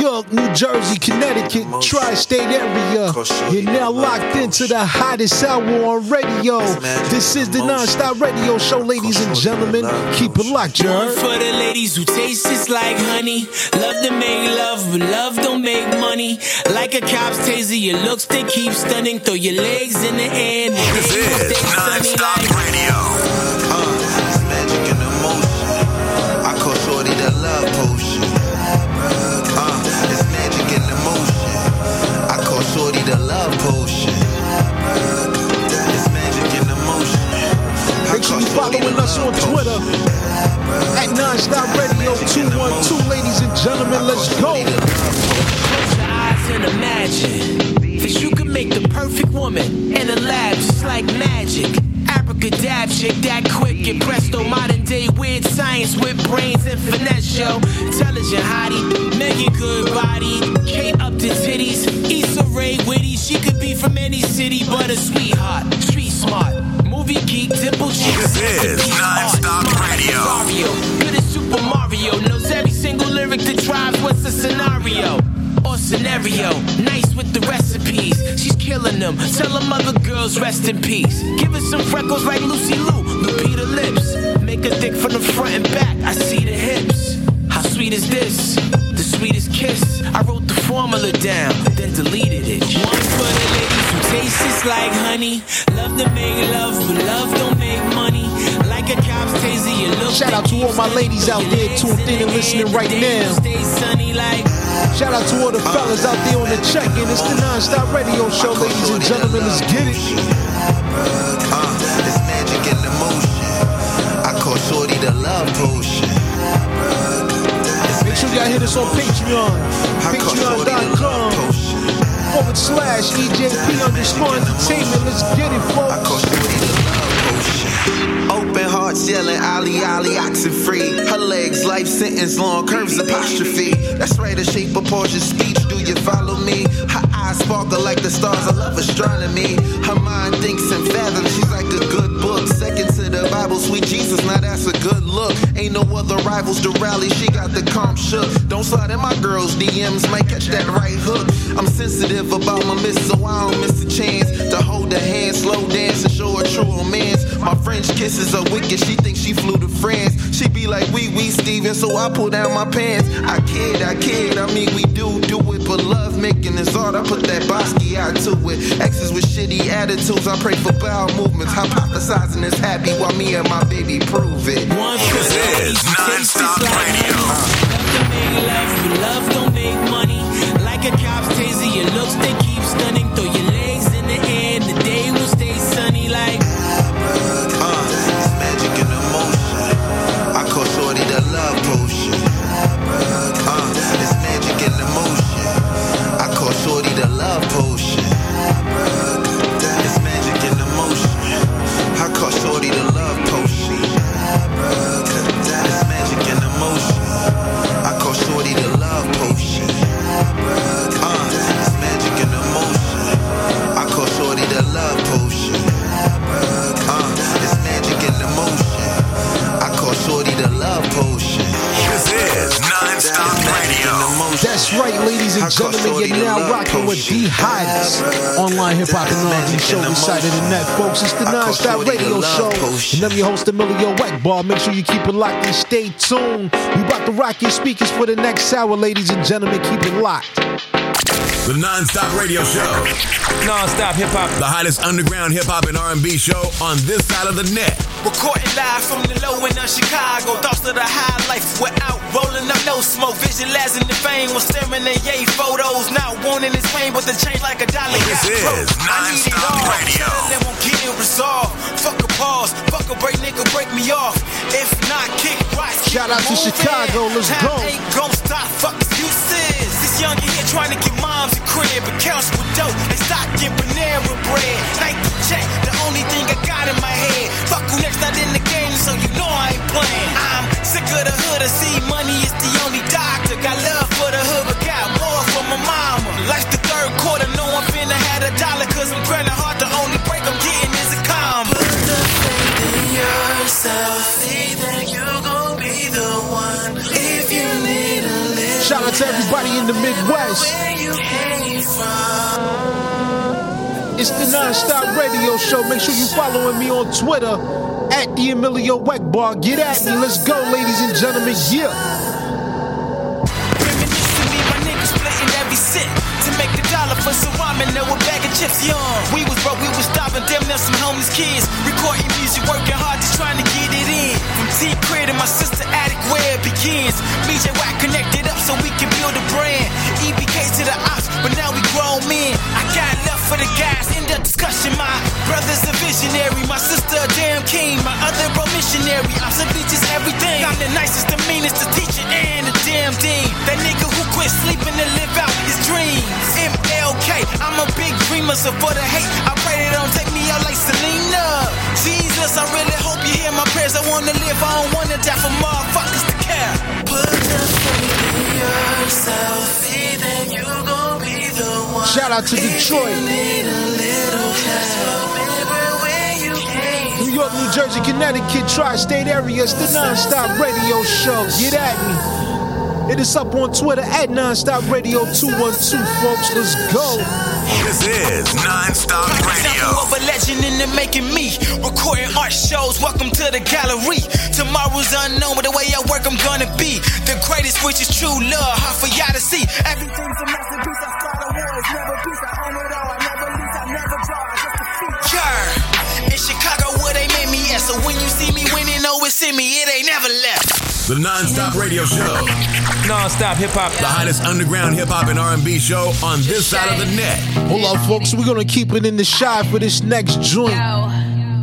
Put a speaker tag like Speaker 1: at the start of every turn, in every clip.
Speaker 1: New York, New Jersey, Connecticut, tri-state area. You're now locked into the hottest hour on radio. This is the non-stop radio show, ladies and gentlemen. Keep it locked, you
Speaker 2: One
Speaker 1: heard?
Speaker 2: for the ladies who taste just like honey. Love to make love, but love don't make money. Like a cop's taser, your looks they keep stunning. Throw your legs in the air.
Speaker 3: This
Speaker 2: they will
Speaker 3: is
Speaker 2: stay sunny
Speaker 3: Nonstop
Speaker 2: like-
Speaker 3: Radio.
Speaker 1: Non-stop radio 212, ladies and gentlemen. Let's go.
Speaker 2: Close your eyes and imagine that you can make the perfect woman in a lab just like magic. Abracadab, chick that quick, get presto, modern day weird science with brains and finesse, yo. Intelligent hottie, making good body, Kate Upton titties, Issa Rae witty. She could be from any city, but a sweetheart, street smart, movie geek, dimple cheeks.
Speaker 3: This is Nonstop Radio.
Speaker 2: Mario, Super Mario, knows every single lyric that drives what's the scenario or scenario. Nice with the recipes, she's killing them. Tell them other girls rest in peace. Give her some freckles like Lucy Liu, Lupita lips. Make her thick from the front and back. I see the hips. How sweet is this? The sweetest kiss. I wrote the formula down, then deleted it. One for the ladies who taste just like honey. Love to make love, but love don't make money.
Speaker 1: Shout out to all my ladies out there tuned in and listening right now.
Speaker 2: Stay sunny like.
Speaker 1: Shout out to all the fellas out there on the check-in. It's the non-stop radio show, ladies and gentlemen. Let's get it.
Speaker 4: It's magic in emotion. I call shorty the love potion.
Speaker 1: Make sure y'all hit us on Patreon.
Speaker 4: I call shorty the love
Speaker 1: Patreon.com
Speaker 4: potion.
Speaker 1: forward slash EJP underscore entertainment. Let's get it, folks.
Speaker 4: Open hearts yelling Ali Ali oxen free. Her legs life sentence long curves apostrophe. That's right, a shape of Portia's speech. Do you follow me? Her eyes sparkle like the stars. I love astronomy. Her mind thinks and fathoms. She's like a good book. Second to the Bible, sweet Jesus. Now that's a good look. Ain't no other rivals to rally. She got the calm shook. Don't slide in my girls' DMs. Might catch that right hook. I'm sensitive about my miss, so I don't miss a chance to hold her hand, slow dance, and show her true romance. My French kisses are wicked. She thinks she flew to France. She be like, wee wee, Steven, so I pull down my pants. I kid, I kid. I mean, we do do it, but love making is art. I put that Bosky out to it. Exes with shitty attitudes. I pray for bowel movements. Hypothesizing is happy while me and my baby prove it.
Speaker 2: One for
Speaker 3: This is
Speaker 2: ladies who taste
Speaker 3: Nonstop Radio.
Speaker 2: honey. Love to make love, but love don't they keep stunning. Throw
Speaker 1: show inside of the net, folks. It's the non-stop radio show, and I'm your host, Emilio Wackbar. Make sure you keep it locked and stay tuned. We about to rock your speakers for the next hour, ladies and gentlemen. Keep it locked.
Speaker 3: The Nonstop Radio Show.
Speaker 5: Non-stop hip hop.
Speaker 3: The hottest underground hip hop and R&B show on this side of the net.
Speaker 6: Recording live from the low end of Chicago. Thoughts of the high life without rolling up no smoke. Visualizing the fame when staring at yay photos. Not wanting this pain, but the change like a dollar.
Speaker 3: This is
Speaker 6: broke. I need it
Speaker 3: Non-Stop
Speaker 6: all.
Speaker 3: Radio.
Speaker 6: Selling won't get it resolved. Fuck a pause. Fuck a break, nigga, break me off. If not, kick rocks.
Speaker 1: Shout out to. Chicago, let's
Speaker 6: Time
Speaker 1: go.
Speaker 6: ain't gon' stop. Fuck excuses. Youngin' here trying to get moms a crib. Accounts with dope. and stock in Panera bread. Nike check. The only thing I got in my head. Fuck who next not in the game, so you know I ain't playing. I'm sick of the hood. I see money is the only
Speaker 1: Shout out everybody in the Midwest. It's the Non-Stop Radio Show. Make sure you following me on Twitter at the Emilio Bar. Get at me. Let's go, ladies and gentlemen. Yeah.
Speaker 6: For some ramen or a bag of chips. Young, we was broke, we was starving, damn near some homeless kids. Recording music, working hard, just trying to get it in. From T Crib to my sister attic, where it begins. BJ Wack connected up so we can build a brand. EBK to the ops, but now we grown men. I got love for the guys in the discussion. My brother's a visionary, my sister a damn king, my other bro missionary. I'm simply just everything. I'm the nicest, the meanest, the teacher, and the damn dean. That nigga who quit sleeping to live out his dreams. MLK, I'm a big dreamer, so for the hate, I pray they don't take me out like Selena. Jesus, I really hope you hear my prayers. I wanna live, I don't wanna die for motherfuckers to care. Put your faith in yourself, then you gon' be the one.
Speaker 1: Shout out to Detroit.
Speaker 6: Need a little help. Remember where you came
Speaker 1: New York, New Jersey, Connecticut, tri-state area. It's the Non-Stop Radio Show. Get at me. Hit us up on Twitter at Non-Stop Radio 212, folks. Let's go.
Speaker 3: This is Non-Stop Radio.
Speaker 6: Example of a legend in the making me. Recording art shows, welcome to the gallery. Tomorrow's unknown, but the way I work, I'm gonna be the greatest, which is true love. Hard for y'all to see. Everything's a masterpiece. I start a war, it's never peace. I own it all, I never lose, I never draw, I just defeat. Yeah, in Chicago, where they made me at. So when you see me winning, know it's in me, it ain't never left.
Speaker 3: The Non-Stop Radio Show.
Speaker 5: Non-stop hip hop.
Speaker 3: The hottest underground hip hop and R&B show on this side of the net.
Speaker 1: Hold up, folks. We're gonna keep it in the shy for this next joint.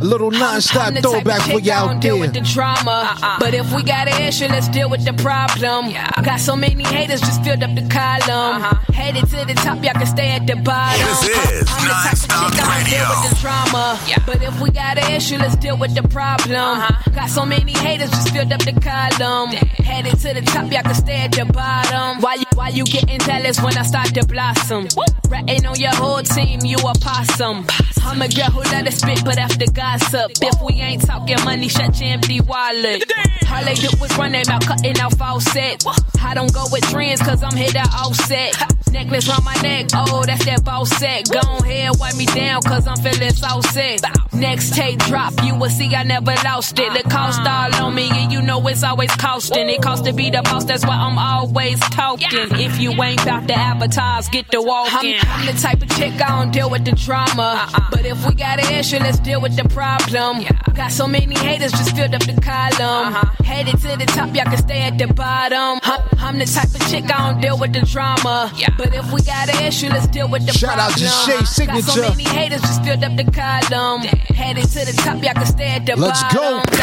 Speaker 1: A little non-stop throwback for you out
Speaker 7: deal with the drama. Uh-uh. But if we got an issue, let's deal with the problem. Got so many haters, just filled up the column. Uh-huh. Headed to the top, y'all can stay at the bottom.
Speaker 3: This is uh-huh.
Speaker 7: I'm the type of
Speaker 3: Non-Stop
Speaker 7: chick, I don't deal with the drama. But if we got an issue, let's deal with the problem. Uh-huh. Got so many haters, just filled up the column. Headed to the top, y'all can stay at the bottom. Why you, why you getting jealous when I start to blossom? Ratting on your whole team, you a possum. I'm a girl who let it spit, but after gossip. If we ain't talking money, shut your empty wallet. All they do is run mouth, cutting out faucet. I don't go with trends, cause I'm here to offset. Necklace round my neck, oh, that's that boss set. Go ahead, wipe me down, cause I'm feeling so sick. Next tape drop, you will see I never lost it. The cost all on me, and you know it's always costing. It costs to be the boss, that's why I'm always talking. If you ain't about to advertise, get the walking. I'm, I'm the type of chick, I don't deal with the drama. Uh-uh. But if we got an issue, let's deal with the problem. Got so many haters, just filled up the column. Uh-huh. Headed to the top, y'all can stay at the bottom. I'm, I'm the type of chick, I don't deal with the drama. Yeah. But if we got an issue, let's deal with the
Speaker 1: Shout out
Speaker 7: problem.
Speaker 1: to Shay
Speaker 7: Got so many haters, just filled up the column. Headed to the top, y'all can stay at the bottom.
Speaker 1: Let's go.
Speaker 7: bottom.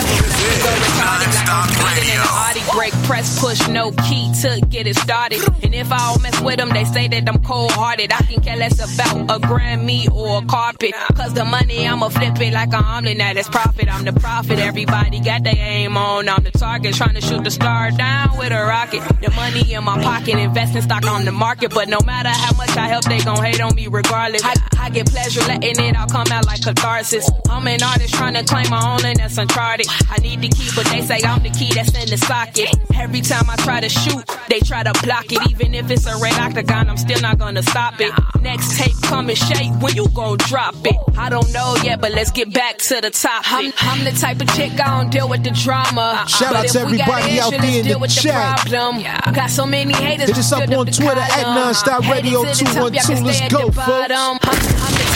Speaker 3: Non-Stop Radio.
Speaker 7: Body break, press, push, no key to get it started. And if I don't mess with them, they say that I'm cold hearted. I can care less about a Grammy or a carpet. Cause the money, I'ma flip it like a omelet. Now that's profit. I'm the prophet. Everybody got their aim on. I'm the target. Trying to shoot the star down with a rocket. The money in my pocket, investing stock on the market. But no matter how much I help, they gon' hate on me regardless. I, I get pleasure letting it all come out like catharsis. I'm an artist trying to claim my own and that's uncharted. I need the key, but they say I'm the key that's in the socket. Every time I try to shoot, they try to block it. Even if it's a red octagon, I'm still not gonna stop it. Next tape coming shape when you gon' drop it. I don't know yet, but let's get back to the topic. I'm, I'm the type of chick I don't deal with the drama. Uh-uh.
Speaker 1: Shout
Speaker 7: But
Speaker 1: out
Speaker 7: if
Speaker 1: to
Speaker 7: we got
Speaker 1: everybody
Speaker 7: an
Speaker 1: out
Speaker 7: issue,
Speaker 1: there
Speaker 7: let's
Speaker 1: in the
Speaker 7: deal with
Speaker 1: chat.
Speaker 7: problem. Got so many haters.
Speaker 1: Hit us up
Speaker 7: filled
Speaker 1: on
Speaker 7: the
Speaker 1: Twitter at
Speaker 7: column.
Speaker 1: Nonstop
Speaker 7: Headed
Speaker 1: Radio
Speaker 7: to the top, y'all can
Speaker 1: 212. Let's
Speaker 7: stay at
Speaker 1: go,
Speaker 7: the
Speaker 1: folks.
Speaker 7: bottom. I'm, I'm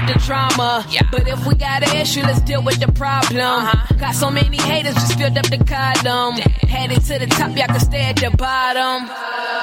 Speaker 7: with the drama. But if we got an issue, let's deal with the problem. Got so many haters, just filled up the column. Headed to the top, y'all can stay at the bottom.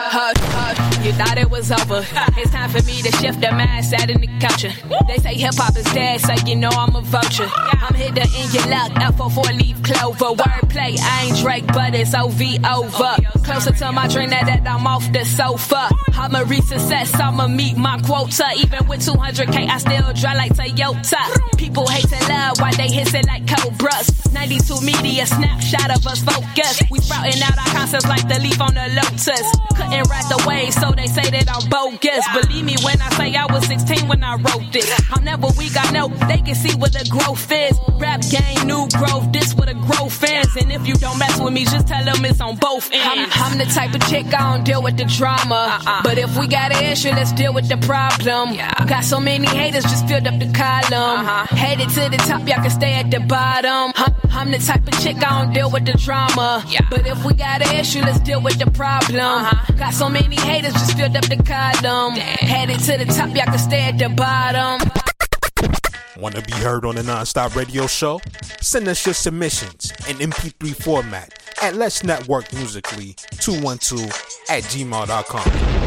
Speaker 7: Hush, hush, you thought it was over. It's time for me to shift the mindset in the culture. They say hip hop is dead, so you know I'm a vulture. I'm here to end your luck, F4 leaf clover. Wordplay, I ain't Drake, but it's OV over. Closer to my dream now that I'm off the sofa. I'm a read success, I'ma meet my quota. Even with 200k okay, I still dry like Toyota. People hate to love why they hissing like cobras. 92 media snapshot of us focus. We sprouting out our concepts like the leaf on the lotus. Couldn't ride the wave, so they say that I'm bogus. Believe me when I say I was 16 when I wrote this. I'm never weak, I know they can see what the growth is. Rap game, new growth, this what the growth is. And if you don't mess with me, just tell them it's on both ends. I'm, I'm the type of chick, I don't deal with the drama. Uh-uh. But if we got an issue, let's deal with the problem. Yeah. Got so many haters, just filled up the column. Uh-huh. Headed to the top, y'all can stay at the bottom. I'm, I'm the type of chick, I don't deal with the drama. Yeah. But if we got an issue, let's deal with the problem. Uh-huh. Got so many haters, just filled up the column. Damn. Headed to the top, y'all can stay at the bottom.
Speaker 1: Want to be heard on the Nonstop Radio Show? Send us your submissions in MP3 format at Let's Network Musically 212 at gmail.com.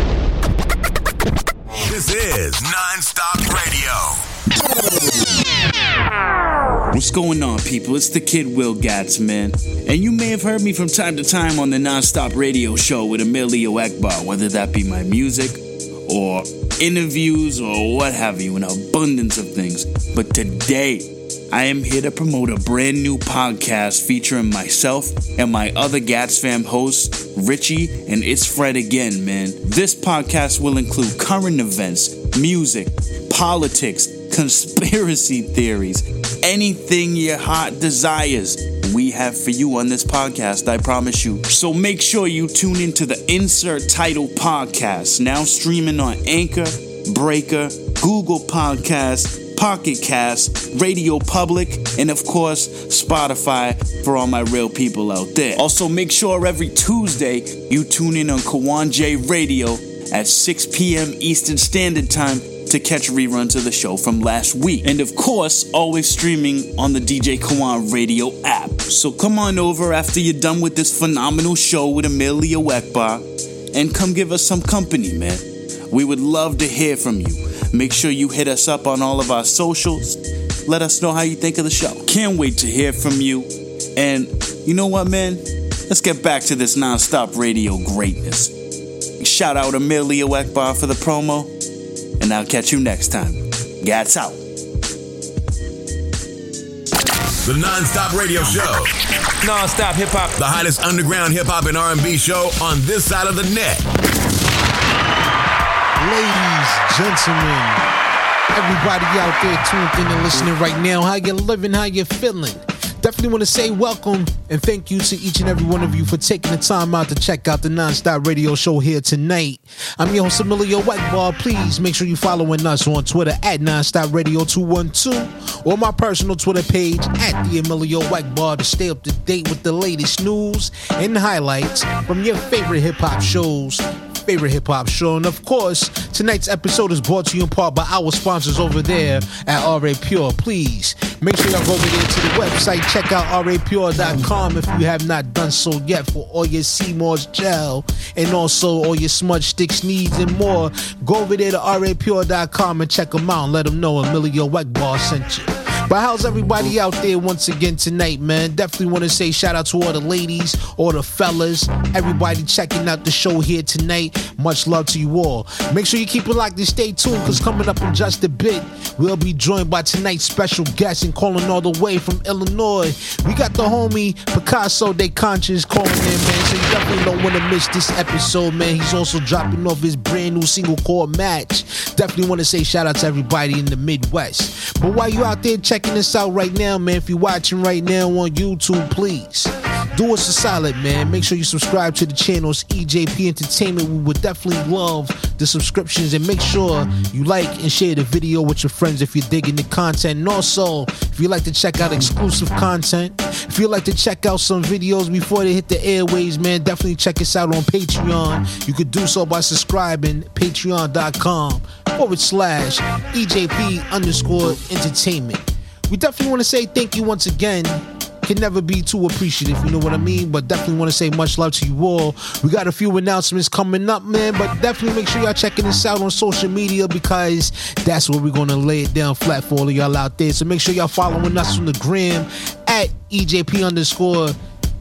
Speaker 3: This is Nonstop
Speaker 8: Radio. What's going on, people? It's the kid Will Gats, man. And you may have heard me from time to time on the Nonstop Radio Show with Emilio Egbar, whether that be my music or interviews or what have you, an abundance of things. But today, I am here to promote a brand new podcast featuring myself and my other Gats fam hosts, Richie and It's Fred again, man. This podcast will include current events, music, politics, conspiracy theories, anything your heart desires. We have for you on this podcast, I promise you. So make sure you tune into the Insert Title Podcast, now streaming on Anchor, Breaker, Google Podcasts, Pocket Cast, Radio Public, and of course, Spotify for all my real people out there. Also, make sure every Tuesday you tune in on Kawan J Radio at 6 p.m. Eastern Standard Time to catch reruns of the show from last week. And of course, always streaming on the DJ Kawan Radio app. So come on over after you're done with this phenomenal show with Amelia Wekbar and come give us some company, man. We would love to hear from you. Make sure you hit us up on all of our socials. Let us know how you think of the show. Can't wait to hear from you. And you know what, man? Let's get back to this non-stop radio greatness. Shout out Emilio Egbar for the promo, and I'll catch you next time. Gats out.
Speaker 3: The Non-Stop Radio Show.
Speaker 5: Non-stop hip hop.
Speaker 3: The hottest underground hip hop and R&B show on this side of the net.
Speaker 1: Ladies, gentlemen, everybody out there tuned in and listening right now, how you living, how you feeling? Definitely want to say welcome and thank you to each and every one of you for taking the time out to check out the Nonstop Radio Show here tonight. I'm your host, Emilio Whiteball. Please make sure you're following us on Twitter at Nonstop Radio 212 or my personal Twitter page at the Emilio Whiteball to stay up to date with the latest news and highlights from your favorite hip hop shows favorite hip hop show. And of course, tonight's episode is brought to you in part by our sponsors over there at RA Pure. Please make sure y'all go over there to the website, check out rapure.com if you have not done so yet for all your sea moss gel and also all your smudge sticks needs and more. Go over there to rapure.com and check them out and let them know Emilio Weckbar sent you. But how's everybody out there once again tonight, man? Definitely want to say shout out to all the ladies, all the fellas, everybody checking out the show here tonight. Much love to you all. Make sure you keep it locked and stay tuned because coming up in just a bit, we'll be joined by tonight's special guest and calling all the way from Illinois. We got the homie Picasso De Conscience calling in, man. So you definitely don't want to miss this episode, man. He's also dropping off his brand new single called Match. Definitely want to say shout out to everybody in the Midwest. But while you out there checking this out right now, man, if you're watching right now on YouTube, please do us a solid, man. Make sure you subscribe to the channels EJP Entertainment. We would definitely love the subscriptions and make sure you like and share the video with your friends if you're digging the content. And also, if you like to check out exclusive content, if you like to check out some videos before they hit the airways, man, definitely check us out on Patreon. You could do so by subscribing patreon.com forward slash EJP underscore entertainment. We definitely want to say thank you once again can never be too appreciative, you know what I mean? But definitely want to say much love to you all. We got a few announcements coming up, man, but definitely make sure y'all checking us out on social media because that's where we're gonna lay it down flat for all of y'all out there. So make sure y'all following us on the gram at EJP underscore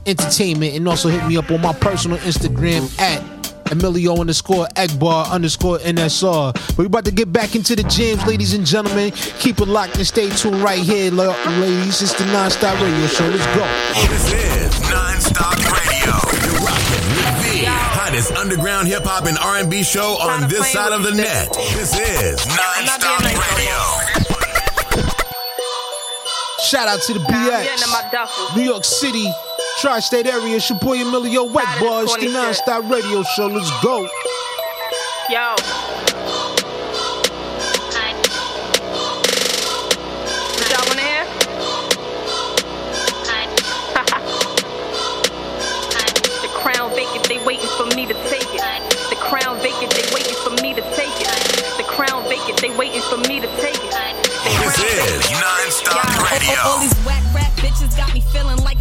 Speaker 1: entertainment and also hit me up on my personal Instagram at Emilio underscore Egbar underscore NSR. But we about to get back into the jams, ladies and gentlemen. Keep it locked and stay tuned right here, ladies. It's the Non-Stop Radio Show. Let's go.
Speaker 3: This is Non-Stop Radio. You're rocking with the hottest underground hip hop and R&B show on this side of the net. This is Non-Stop Radio.
Speaker 1: Shout out to the BX. New York City, Tri State area. It's your boy Emilio Wet Bars, the non stop radio show. Let's go.
Speaker 9: Yo. the crown vacant, they waiting for me to take it. The crown vacant, they waiting for me to take it. The crown vacant, they waiting for me to take it.
Speaker 3: This is non-stop radio.
Speaker 10: All, all, these whack rap bitches got me feeling like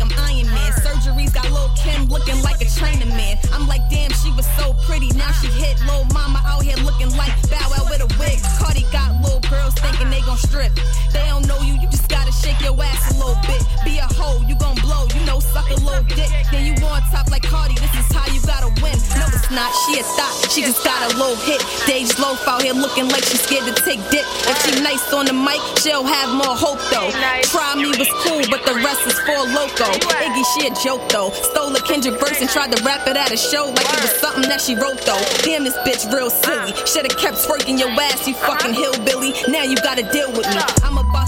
Speaker 10: looking like a training man. I'm like, damn, she was so pretty. Now she hit Lil Mama out here looking like Bow Wow with a wig. Cardi got little girls thinking they gon' strip. They don't know you, you just gotta shake your ass a little bit. Be a hoe, you gon' blow, you know, suck a little dick. Then you on top like Cardi, this is how you gotta win. No, it's not, she a thought, she just got a little hit. DeJ Loaf out here looking like she scared to take dick. If she nice on the mic, she'll have more hope though. Try me was cool, but the rest is for loco. Iggy, she a joke though. Stole a Kendrick verse and tried to rap it at a show like it was something that she wrote though. Damn, this bitch real silly. Should've kept twerking your ass, you fucking hillbilly. Now you gotta deal with me. I'm about to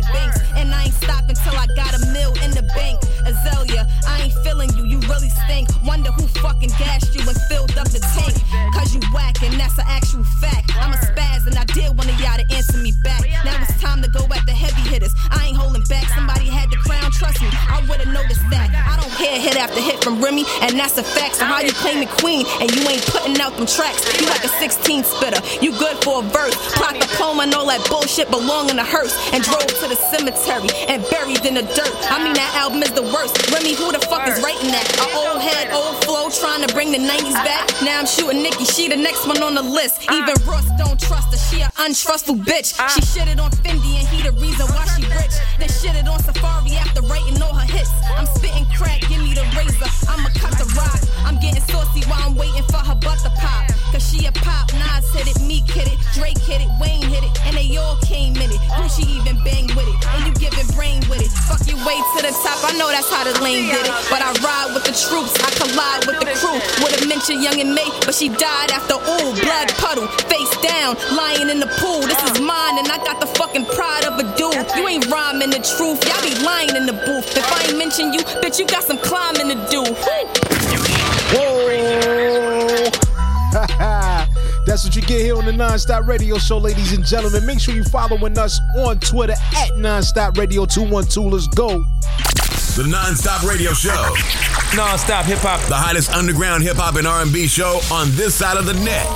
Speaker 10: Azealia Banks. And I ain't stopping till I got a mill in the bank. Azalea, I ain't feeling you, you really stink. Wonder who fucking gassed you and filled up the tank. Cause you whack, and that's an actual fact. I'm a spaz, and I did one of y'all to answer me back. Now it's time to go at the heavy hitters. I ain't holding back, somebody had the crown, trust me. I would've noticed that. I don't care hit after hit from Remy, and that's a fact. So how you claim the queen, and you ain't putting out them tracks? You like a 16 spitter, you good for a verse. Plot diploma and all that bullshit belong in a hearse. And drove to the cemetery and buried in the dirt. I mean, that album is the worst. Remy, who the fuck is writing that? A old head, old flow, trying to bring the 90s back. Now I'm shooting Nikki, she the next one on the list. Uh. Even Ross don't trust her, she an untrustful bitch. Uh. She shitted on Fendi and he the reason why she rich. Then shitted on Safaree after writing all her hits. I'm spitting crack, give me the razor. I'ma cut the rock. I'm getting saucy while I'm waiting for her butt to pop. Cause she a pop, Nas hit it, Meek hit it, Drake hit it, Wayne hit it, and they all came in it. Who she even bang with it? And you giving brain with it. Fuck your way to the top, I know that's how the lane did it. But I ride with the troops, I collide with the crew. Would've mentioned Young M.A, but she died after all. Blood puddle, face down, lying in the pool. This is mine, and I got the fucking pride of a dude. You ain't rhyming the truth, y'all be lying in the booth. If I ain't mention you, bitch, you got some climbing to do.
Speaker 1: Whoa! That's what you get here on the Non-Stop Radio Show, ladies and gentlemen. Make sure you're following us on Twitter at Non-Stop Radio 212. Let's go.
Speaker 3: The Non-Stop Radio Show.
Speaker 5: Non-stop hip hop.
Speaker 3: The hottest underground hip hop and R&B show on this side of the net.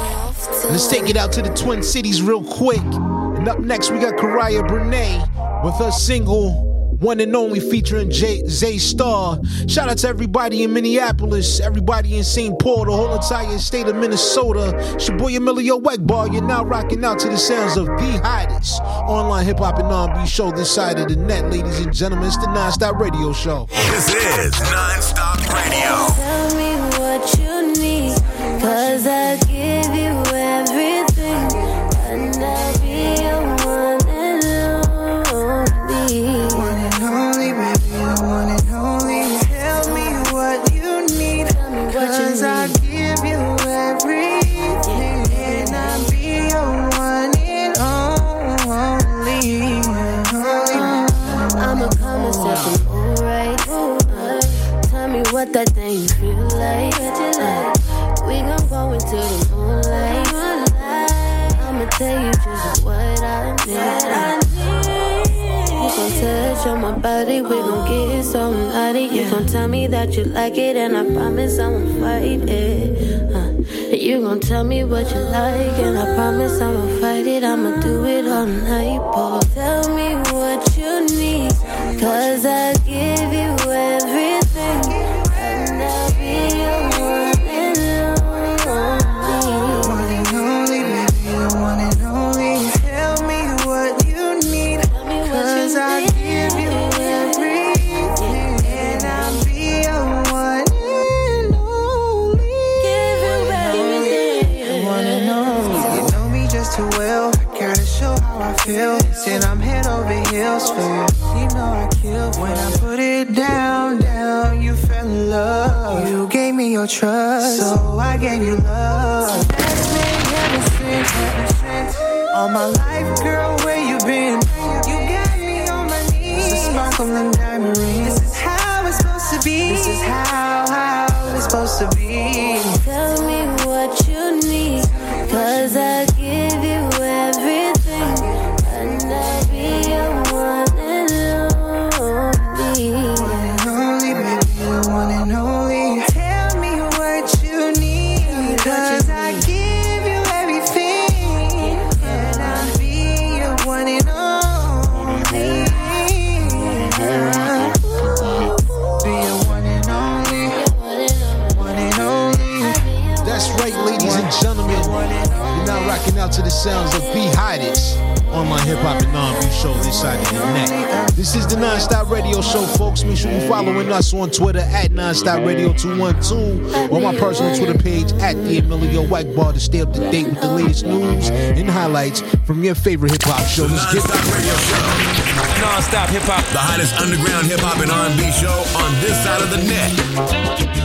Speaker 1: Let's take it out to the Twin Cities real quick. And up next, we got Karaya Brene with her single one and only featuring Jay, Zay Star. Shout out to everybody in Minneapolis, everybody in St. Paul, the whole entire state of Minnesota. It's your boy Emilio Wegbar. You're now rocking out to the sounds of the hottest online hip hop and R&B show this side of the net, ladies and gentlemen. It's the Non-Stop Radio Show.
Speaker 3: This is Non-Stop Radio.
Speaker 11: Tell me what you need, cause I
Speaker 12: tell you
Speaker 11: just what I need. You gon' touch on my body, we gon' get so naughty. You gon' tell me that you like it, and I promise I won't fight it. Uh, you gon' tell me what you like, and I promise I won't fight it. I'ma do it all night, boy. Tell me what you need, cause I
Speaker 12: no trust. So I gave you love. So that's ever since, ever since. All my life.
Speaker 1: show, folks. Make sure you following us on Twitter at Nonstop Radio 212 or my personal Twitter page at The Emilio White Bar to stay up to date with the latest news and highlights from your favorite hip hop show. Let's get
Speaker 3: hip hop. The hottest underground hip hop and R&B show on this side of the net.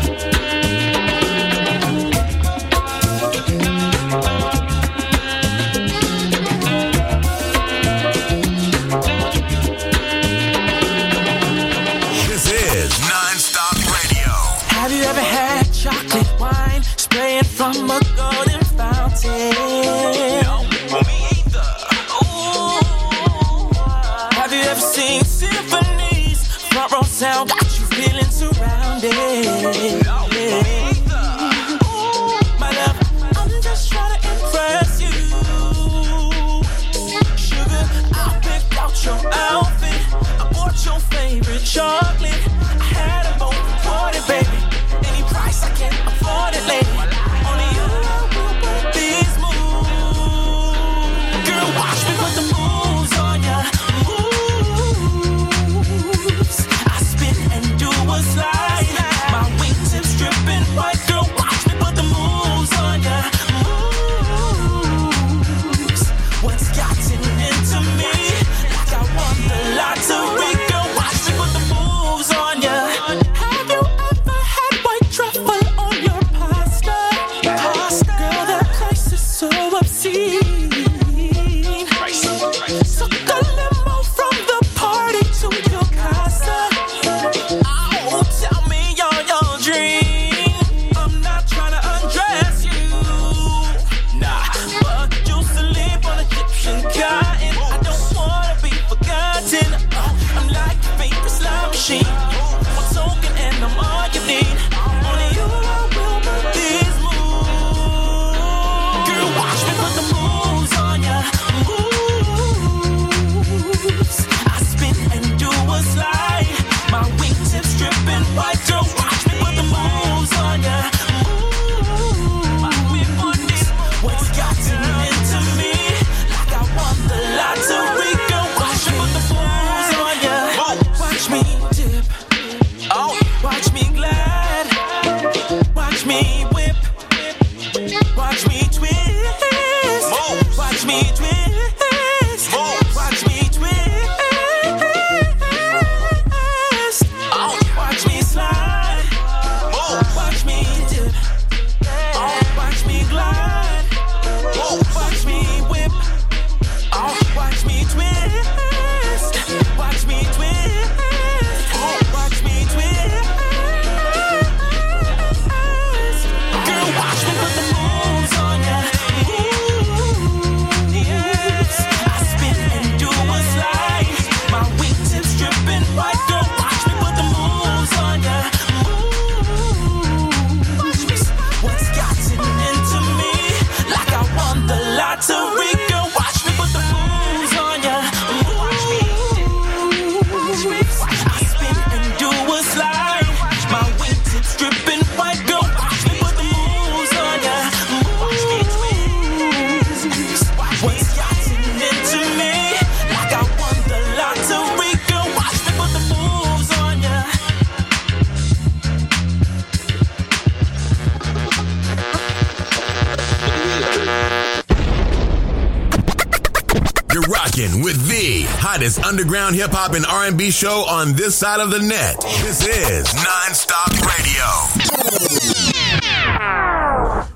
Speaker 3: underground hip hop and R&B show on this side of the net. This is Nonstop Radio.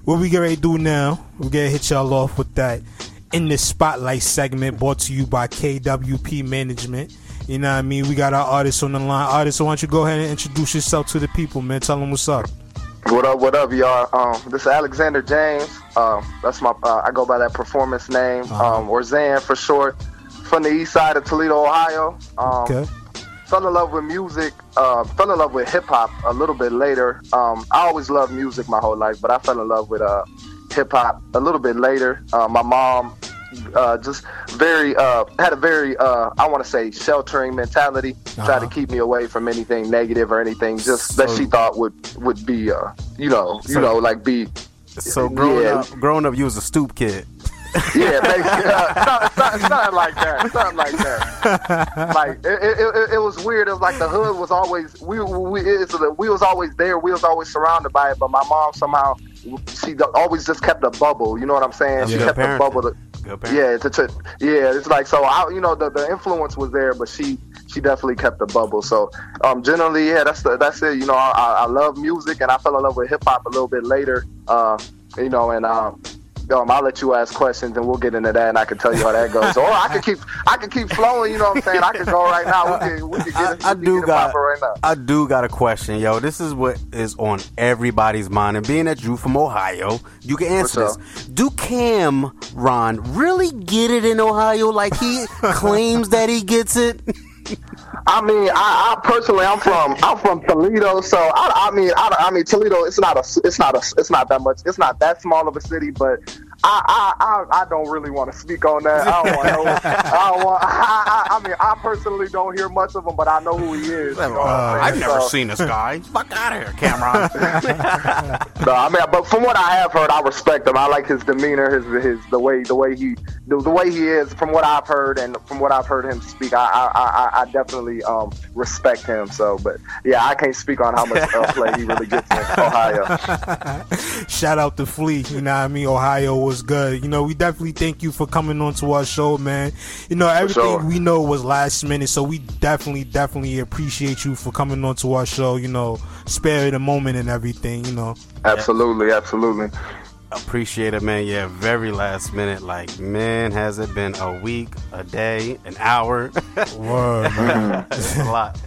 Speaker 1: What we get ready to do now, we gonna hit y'all off with that in the spotlight segment brought to you by KWP Management. You know what I mean? We got our artists on the line. Artists, why don't you go ahead and introduce yourself to the people, man? Tell them what's up.
Speaker 13: What up, what up, y'all? Um, this is Alexander James. Um, that's my uh, I go by that performance name,
Speaker 1: uh-huh.
Speaker 13: um, or Zan for short. From the east side of Toledo, Ohio. Um,
Speaker 1: Okay.
Speaker 13: Fell in love with music. Uh, fell in love with hip hop a little bit later. Um, I always loved music my whole life, but I fell in love with uh, hip hop a little bit later. Uh, my mom uh, just very uh, had a very uh, I want to say sheltering mentality. Tried to keep me away from anything negative or anything just that she thought would would be uh, you know you
Speaker 14: So-
Speaker 13: know like be
Speaker 14: So growing
Speaker 13: Yeah.
Speaker 14: up, growing up, you was a stoop kid.
Speaker 13: Yeah, basically, uh, something, something, like that. Something like that. Like it, it, it, it was weird. It was like the hood was always we we it's, we was always there. We was always surrounded by it. But my mom somehow she always just kept a bubble. You know what I'm saying? She kept a bubble. To, yeah, to, to, yeah. It's like so. I, you know, the, the influence was there, but she she definitely kept the bubble. So um, generally, yeah, that's the, that's it. You know, I, I I love music, and I fell in love with hip hop a little bit later. Uh, you know, and um, um, I'll let you ask questions, and we'll get into that, and I can tell you how that goes. or I could keep I could keep flowing. You know what I'm saying? I could go right now. We can we can get,
Speaker 14: I
Speaker 13: can
Speaker 14: do got,
Speaker 13: right now.
Speaker 14: I do got a question, yo. This is what is on everybody's mind, and being that you from Ohio, you can answer
Speaker 13: What's
Speaker 14: this. Do Cam Ron really get it in Ohio like he claims that he gets it?
Speaker 13: I mean, I, I personally, I'm from, I'm from Toledo, so I, I mean, I, I mean, Toledo, it's not a, it's not a, it's not that much, it's not that small of a city, but I, I, I, I don't really want to speak on that. I don't want, no, I don't want, I, I, I mean, I personally don't hear much of him, but I know who he is. You know what I'm
Speaker 14: I've never
Speaker 13: So-
Speaker 14: seen this guy. Fuck out of here, Cameron.
Speaker 13: No, I mean, but from what I have heard, I respect him. I like his demeanor, his his the way the way he the, the way he is. From what I've heard and from what I've heard him speak, I I, I, I definitely um, respect him. So, but yeah, I can't speak on how much uh, play he really gets in Ohio.
Speaker 1: Shout out to Flea, you know what I mean? Ohio was good. You know, we definitely thank you for coming on to our show, man. You know, everything
Speaker 13: sure.
Speaker 1: we know was last minute, so we definitely, definitely appreciate you for coming on to our show, you know, spare the moment and everything, you know.
Speaker 13: Absolutely, absolutely.
Speaker 14: Appreciate it, man. Yeah, very last minute. Like, man, has it been a week, a day, an hour?
Speaker 1: Word, man.
Speaker 14: It's a lot.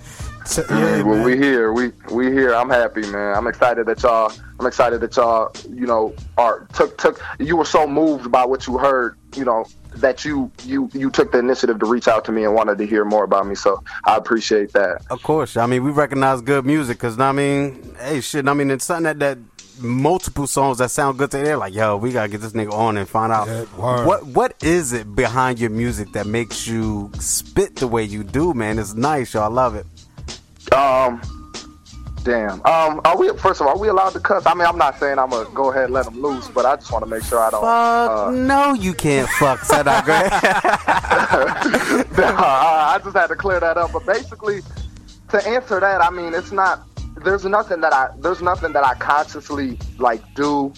Speaker 1: So, yeah,
Speaker 13: well, we here. We we here. I'm happy, man. I'm excited that y'all. I'm excited that y'all. You know, are took took. You were so moved by what you heard. You know that you you you took the initiative to reach out to me and wanted to hear more about me. So I appreciate that.
Speaker 14: Of course. I mean, we recognize good music because, I mean, hey, shit. I mean, it's something that, that multiple songs that sound good to they're like, yo, we gotta get this nigga on and find out what what is it behind your music that makes you spit the way you do, man. It's nice, yo. I love it.
Speaker 13: Um, damn. Um, are we? First of all, are we allowed to cuss? I mean, I'm not saying I'm gonna go ahead and let them loose, but I just want to make sure I don't.
Speaker 14: Fuck
Speaker 13: Uh,
Speaker 14: no, you can't fuck. Said I.
Speaker 13: I just had to clear that up. But basically, to answer that, I mean, it's not. There's nothing that I. There's nothing that I consciously like do.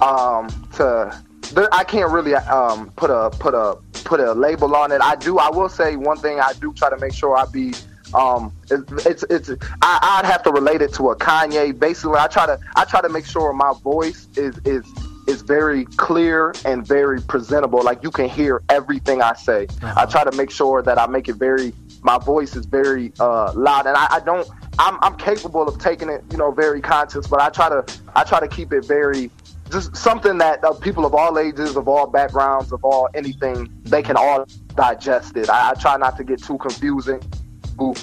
Speaker 13: Um, to. There, I can't really um put a put a put a label on it. I do. I will say one thing. I do try to make sure I be. Um, it's it's, it's I, I'd have to relate it to a Kanye. Basically, I try to I try to make sure my voice is is is very clear and very presentable. Like you can hear everything I say. I try to make sure that I make it very. My voice is very uh, loud, and I, I don't. I'm, I'm capable of taking it, you know, very conscious, but I try to. I try to keep it very. Just something that uh, people of all ages, of all backgrounds, of all anything, they can all digest it. I, I try not to get too confusing mu-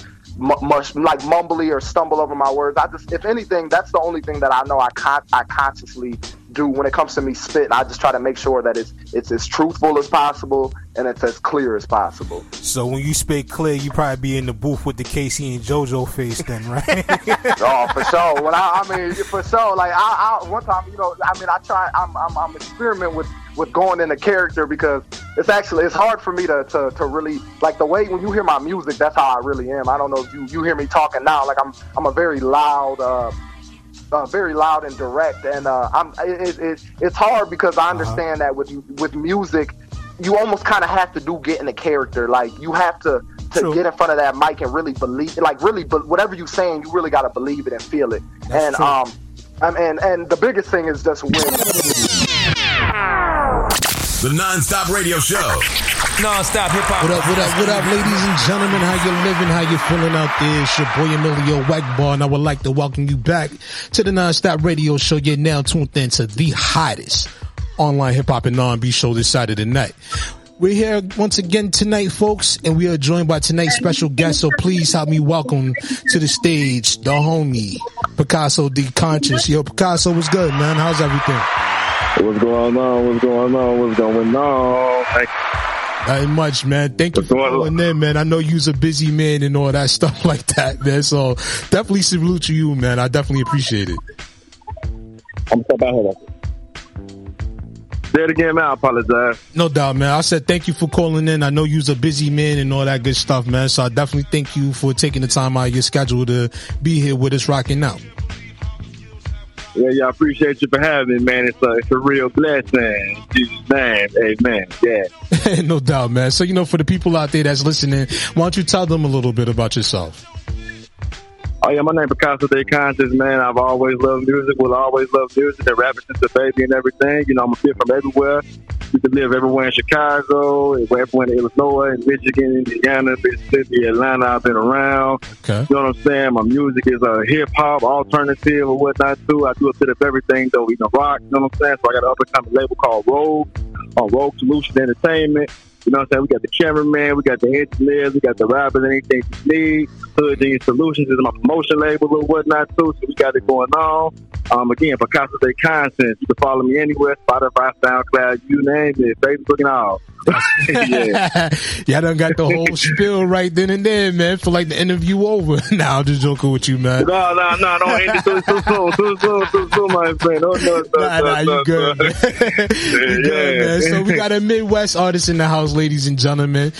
Speaker 13: much like mumbly or stumble over my words. I just, if anything, that's the only thing that I know I con- I consciously do when it comes to me spitting. I just try to make sure that it's it's as truthful as possible and it's as clear as possible.
Speaker 1: So when you speak clear, you probably be in the booth with the K-Ci and JoJo face then, right?
Speaker 13: oh, for sure. When I, I mean, for sure. Like I, I, one time, you know, I mean, I try. I'm, I'm, I'm experimenting with with going into character because it's actually it's hard for me to, to to really like the way when you hear my music. That's how I really am. I don't know if you you hear me talking now. Like I'm I'm a very loud. uh uh, very loud and direct, and uh, I'm it, it, it's hard because I understand that with with music, you almost kind of have to do get in the character. Like you have to to
Speaker 1: True.
Speaker 13: get in front of that mic and really believe, like really, but whatever you're saying, you really got to believe it and feel it.
Speaker 1: That's
Speaker 13: and
Speaker 1: true.
Speaker 13: um, Um, and and the biggest thing is just win.
Speaker 3: The non-stop radio show.
Speaker 5: Non-stop hip hop.
Speaker 1: What up, what up, what up, ladies and gentlemen? How you living? How you feeling out there? It's your boy Emilio Egbar, and I would like to welcome you back to the non-stop radio show. You're now tuned in to the hottest online hip hop and R&B show this side of the night. We're here once again tonight, folks, and we are joined by tonight's special guest. So please help me welcome to the stage the homie Picasso De Conscience. Yo, Picasso, what's good, man? How's everything?
Speaker 15: What's going on? What's going on? What's going on? Thank
Speaker 1: Very much, man. Thank you for calling in, man. I know you's a busy man and all that stuff like that, man. So definitely salute to you, man. I definitely appreciate it.
Speaker 15: I'm so bad. Say it again, man. I apologize.
Speaker 1: No doubt, man. I said thank you for calling in. I know you's a busy man and all that good stuff, man. So I definitely thank you for taking the time out of your schedule to be here with us rocking out.
Speaker 15: Yeah, yeah, I appreciate you for having me, man. It's a, it's a real blessing. In Jesus' name, amen. Yeah.
Speaker 1: no doubt, man. So, you know, for the people out there that's listening, why don't you tell them a little bit about yourself?
Speaker 15: Oh yeah, my name is Picasso De Conscience, man. I've always loved music, will always love music and rapping since a baby and everything. You know, I'm a kid from everywhere. You can live everywhere in Chicago, everywhere in Illinois, in Michigan, Indiana, Mississippi, Atlanta. I've been around.
Speaker 1: Okay.
Speaker 15: You know what I'm saying? My music is uh, hip hop, alternative, or whatnot too. I do a bit of everything though, you know, rock. You know what I'm saying? So I got an up and coming label called Rogue on Rogue Solution Entertainment. You know what I'm saying? We got the cameraman, we got the engineers, we got the rappers, anything you need. Hood Genius Solutions is my promotion label or whatnot too, so we got it going on. Um, again, Picasso De Conscience. You can follow me anywhere, Spotify, SoundCloud, you name it, Facebook and all. Yeah.
Speaker 1: Y'all done got the whole spiel right then and there, man. Feel like the interview over. nah, I'm just joking with you, man.
Speaker 15: No, no, no, don't end it too, too soon, too soon, too soon, my friend. No, no, no,
Speaker 1: Nah, nah, you good, man. You good, man. So we got a Midwest artist in the house, ladies and gentlemen.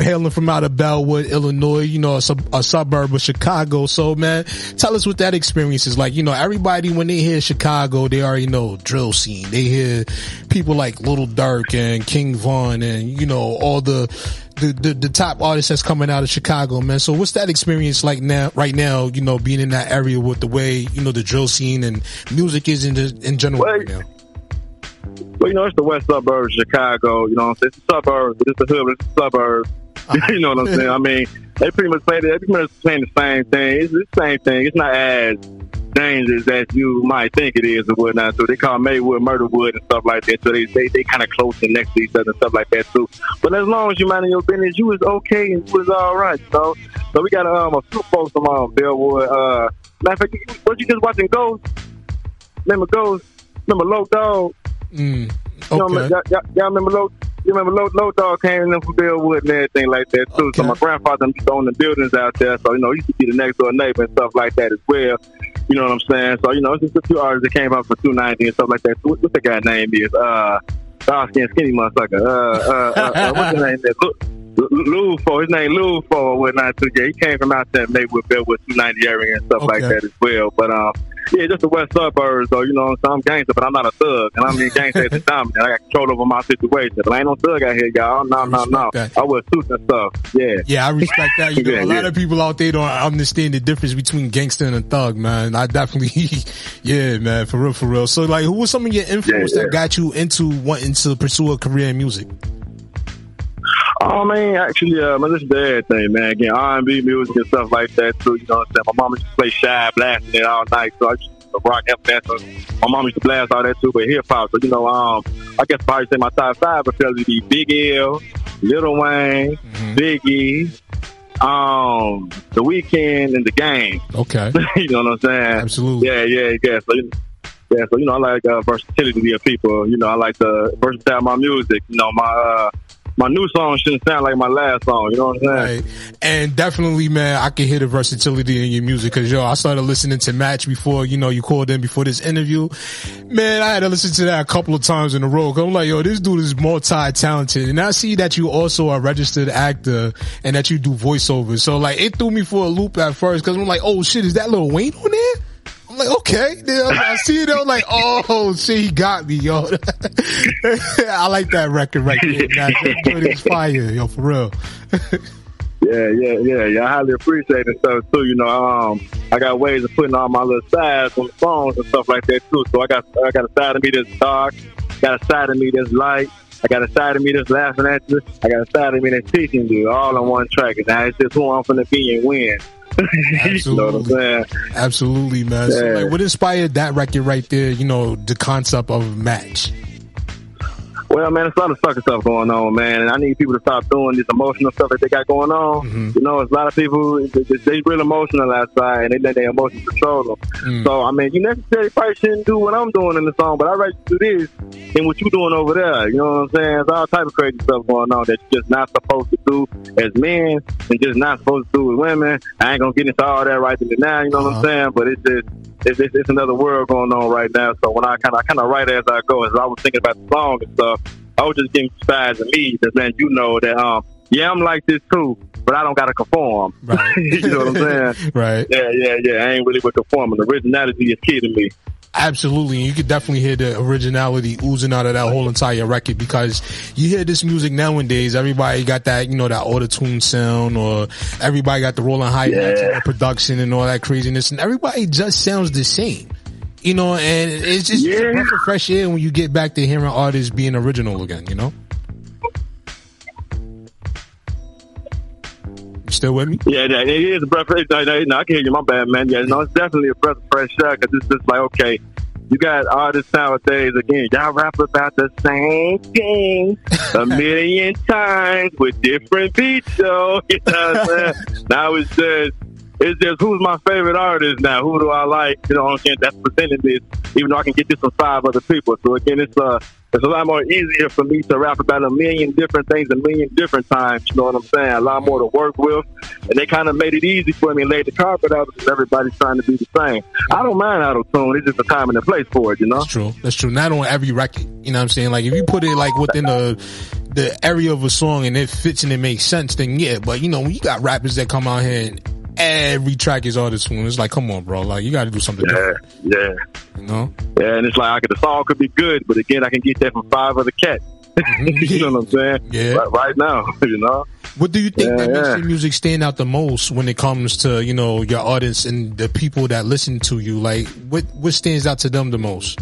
Speaker 1: Hailing from out of Bellwood, Illinois, you know, a, sub- a suburb of Chicago. So, man, tell us what that experience is like. You know, everybody, when they hear Chicago, they already know drill scene. They hear people like Lil Durk and King Von and, you know, all the, the, the, the top artists that's coming out of Chicago, man. So what's that experience like now, right now, you know, being in that area with the way, you know, the drill scene and music is in, the, in general right now?
Speaker 15: Well, you know, it's the west suburbs of Chicago. You know what I'm saying? It's the suburbs, it's the hood, it's the suburbs. you know what I'm saying? I mean, they pretty much play, they pretty much saying the same thing. It's the same thing. It's not as dangerous as you might think it is and whatnot. So they call Maywood Murderwood and stuff like that. So they they, they kind of close and next to each other and stuff like that too. But as long as you mind your business, you was okay and you was all right. You know. So we got um, a few folks from um, Bellwood. Uh, matter of fact, what you just watching Ghost? Remember Ghost? Remember Low Dog?
Speaker 1: Mm,
Speaker 15: know, y'all, y'all, y'all remember Low? You remember Low, Low Dog came in from Bellwood and everything like that too. So my grandfather used to own the buildings out there. So you know, he used to be the next door neighbor and stuff like that as well. You know what I'm saying? So you know, it's just a few artists that came out for 290 and stuff like that. So what, what the guy name is? Uh, dark skin skinny motherfucker. Uh, uh, uh, uh what's his name? Lou, Lou for his name Lou or whatnot too. Yeah, he came from out there Maywood Bellwood 290 area and stuff like that as well. But um. Yeah, just the west suburbs, though. You know, what I'm? Gangster, but I'm not a thug. And I mean, gangster is dominant. I got control over my situation. But I ain't no thug out here, y'all. No, no, no. I wear suits and stuff. Yeah.
Speaker 1: Yeah, I respect that. You know,
Speaker 15: Yeah,
Speaker 1: a lot
Speaker 15: yeah.
Speaker 1: of people out there don't understand the difference between gangster and a thug, man. I definitely, yeah, man, for real, for real. So, like, who was some of your influence
Speaker 15: yeah.
Speaker 1: that got you into wanting to pursue a career in music?
Speaker 15: Oh man, actually, uh, man, listen to thing, man. Again, R and B music and stuff like that too. You know what I'm saying? My mom used to play shy, blasting it all night, so I just to rock that. So my mom used to blast all that too, but hip hop. So you know, um, I guess probably say my top five would probably be Big L, Lil Wayne, Biggie, um, The Weeknd, and The Game.
Speaker 1: Okay.
Speaker 15: you know what I'm saying?
Speaker 1: Absolutely.
Speaker 15: Yeah, yeah, yeah. So, you yeah, so you know, I like uh, versatility of people. You know, I like the versatile of my music. You know, my uh, my new song shouldn't sound like my last song. You know what I'm saying?
Speaker 1: And definitely, man, I can hear the versatility in your music because, yo, I started listening to Match before, you know, you called in before this interview. Man, I had to listen to that a couple of times in a row. 'cause I'm like, yo, this dude is multi-talented. And I see that you also are a registered actor and that you do voiceovers. So, like, it threw me for a loop at first because I'm like, oh shit, is that Lil Wayne on there? Like, okay. I see it, I'm like, oh shit, he got me, yo. I like that record right there. That is fire, yo, for real.
Speaker 15: Yeah, Yeah, yeah, yeah. I highly appreciate it stuff too. You know, um, I got ways of putting all my little sides on the songs and stuff like that too. So I got I got a side of me that's dark, got a side of me that's light. I got a side of me that's laughing at you. I got a side of me that's teaching you all on one track. And now it's just who I'm gonna be and win. you know?
Speaker 1: Absolutely, man. So, like, what inspired that record right there? You know, the concept of match.
Speaker 15: Well, man, it's a lot of sucker stuff going on, man, and I need people to stop doing this emotional stuff that they got going on.
Speaker 1: Mm-hmm.
Speaker 15: You know, it's a lot of people they, they- real emotional outside, and they let their emotions control them.
Speaker 1: Mm.
Speaker 15: So, I mean, you necessarily probably shouldn't do what I'm doing in the song, but I rather do this than what you doing over there. You know what I'm saying? There's all type of crazy stuff going on that you're just not supposed to do as men, and just not supposed to do with women. I ain't gonna get into all that right now. You know what I'm saying? But it's just it's, it's, it's another world going on right now. So when I kind of I kind of write as I go, as I was thinking about the song and stuff, I was just getting sides of me that letting you know that um yeah I'm like this too, but I don't gotta conform. Right. you know what I'm saying?
Speaker 1: Right.
Speaker 15: Yeah, yeah, yeah. I ain't really with conforming. Originality is key to me.
Speaker 1: Absolutely. And you could definitely hear the originality oozing out of that whole entire record because you hear this music nowadays, everybody got that, you know, that auto tune sound or everybody got the rolling high the production and all that craziness and everybody just sounds the same. You know, and it's just a breath of fresh air when you get back to hearing artists being original again, you know? Still with me?
Speaker 15: Yeah, yeah, it is a breath. of- No, no, no, I can't hear you. My bad, man. Yeah, no, it's definitely a breath of fresh air because it's just like, okay, you got artists nowadays again. Y'all rap about the same thing a million times with different beats, though. You know what I'm saying? now it's just. It's just who's my favorite artist now? Who do I like? You know what I'm saying? That's presenting this, even though I can get this from five other people. So again, it's uh, it's a lot more easier for me to rap about a million different things a million different times. You know what I'm saying? A lot more to work with, and they kind of made it easy for me and laid the carpet out because everybody's trying to be the same. I don't mind auto tune. It's just a time and a place for it. You know?
Speaker 1: That's true. That's true. Not on every record. You know what I'm saying? Like if you put it like within the the area of a song and it fits and it makes sense, then yeah. But you know, when you got rappers that come out here and every track is auto tune, it's like, come on, bro. Like you got to do something
Speaker 15: Yeah,
Speaker 1: different.
Speaker 15: yeah.
Speaker 1: You know?
Speaker 15: Yeah, and it's like I could, the song could be good, but again, I can get that from five other cats. you know what I'm saying?
Speaker 1: Yeah.
Speaker 15: Right, right now, you know.
Speaker 1: What do you think
Speaker 15: Yeah,
Speaker 1: that makes your music stand out the most when it comes to you know your audience and the people that listen to you? Like, what what stands out to them the most?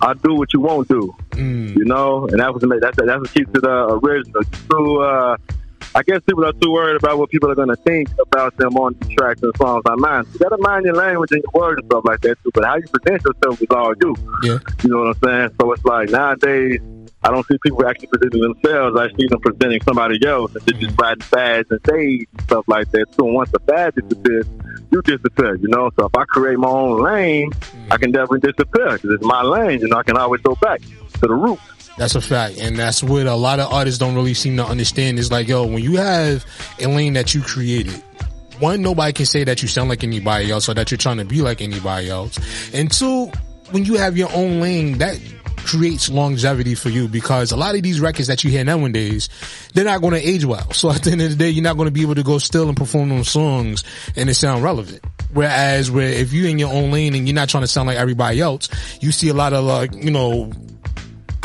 Speaker 15: I do what you won't do.
Speaker 1: Mm.
Speaker 15: You know, and that was that's that's what keeps it uh, original. So, uh, I guess people are too worried about what people are going to think about them on these tracks and songs. Mind. You got to mind your language and your words and stuff like that too. But how you present yourself is all you.
Speaker 1: Yeah.
Speaker 15: You know what I'm saying? So it's like nowadays. I don't see people actually presenting themselves. I see them presenting somebody else and they're just riding fads and shades and stuff like that. So once the fad disappears, you disappear, you know? So if I create my own lane, I can definitely disappear because it's my lane, you know? I can always go back to the root.
Speaker 1: That's a fact, and that's what a lot of artists don't really seem to understand. Is like, yo, when you have a lane that you created, one, nobody can say that you sound like anybody else or that you're trying to be like anybody else, and two, when you have your own lane, that creates longevity for you because a lot of these records that you hear nowadays, they're not going to age well. So at the end of the day, you're not going to be able to go still and perform those songs and it sound relevant. Whereas where if you in your own lane and you're not trying to sound like everybody else, you see a lot of like, you know,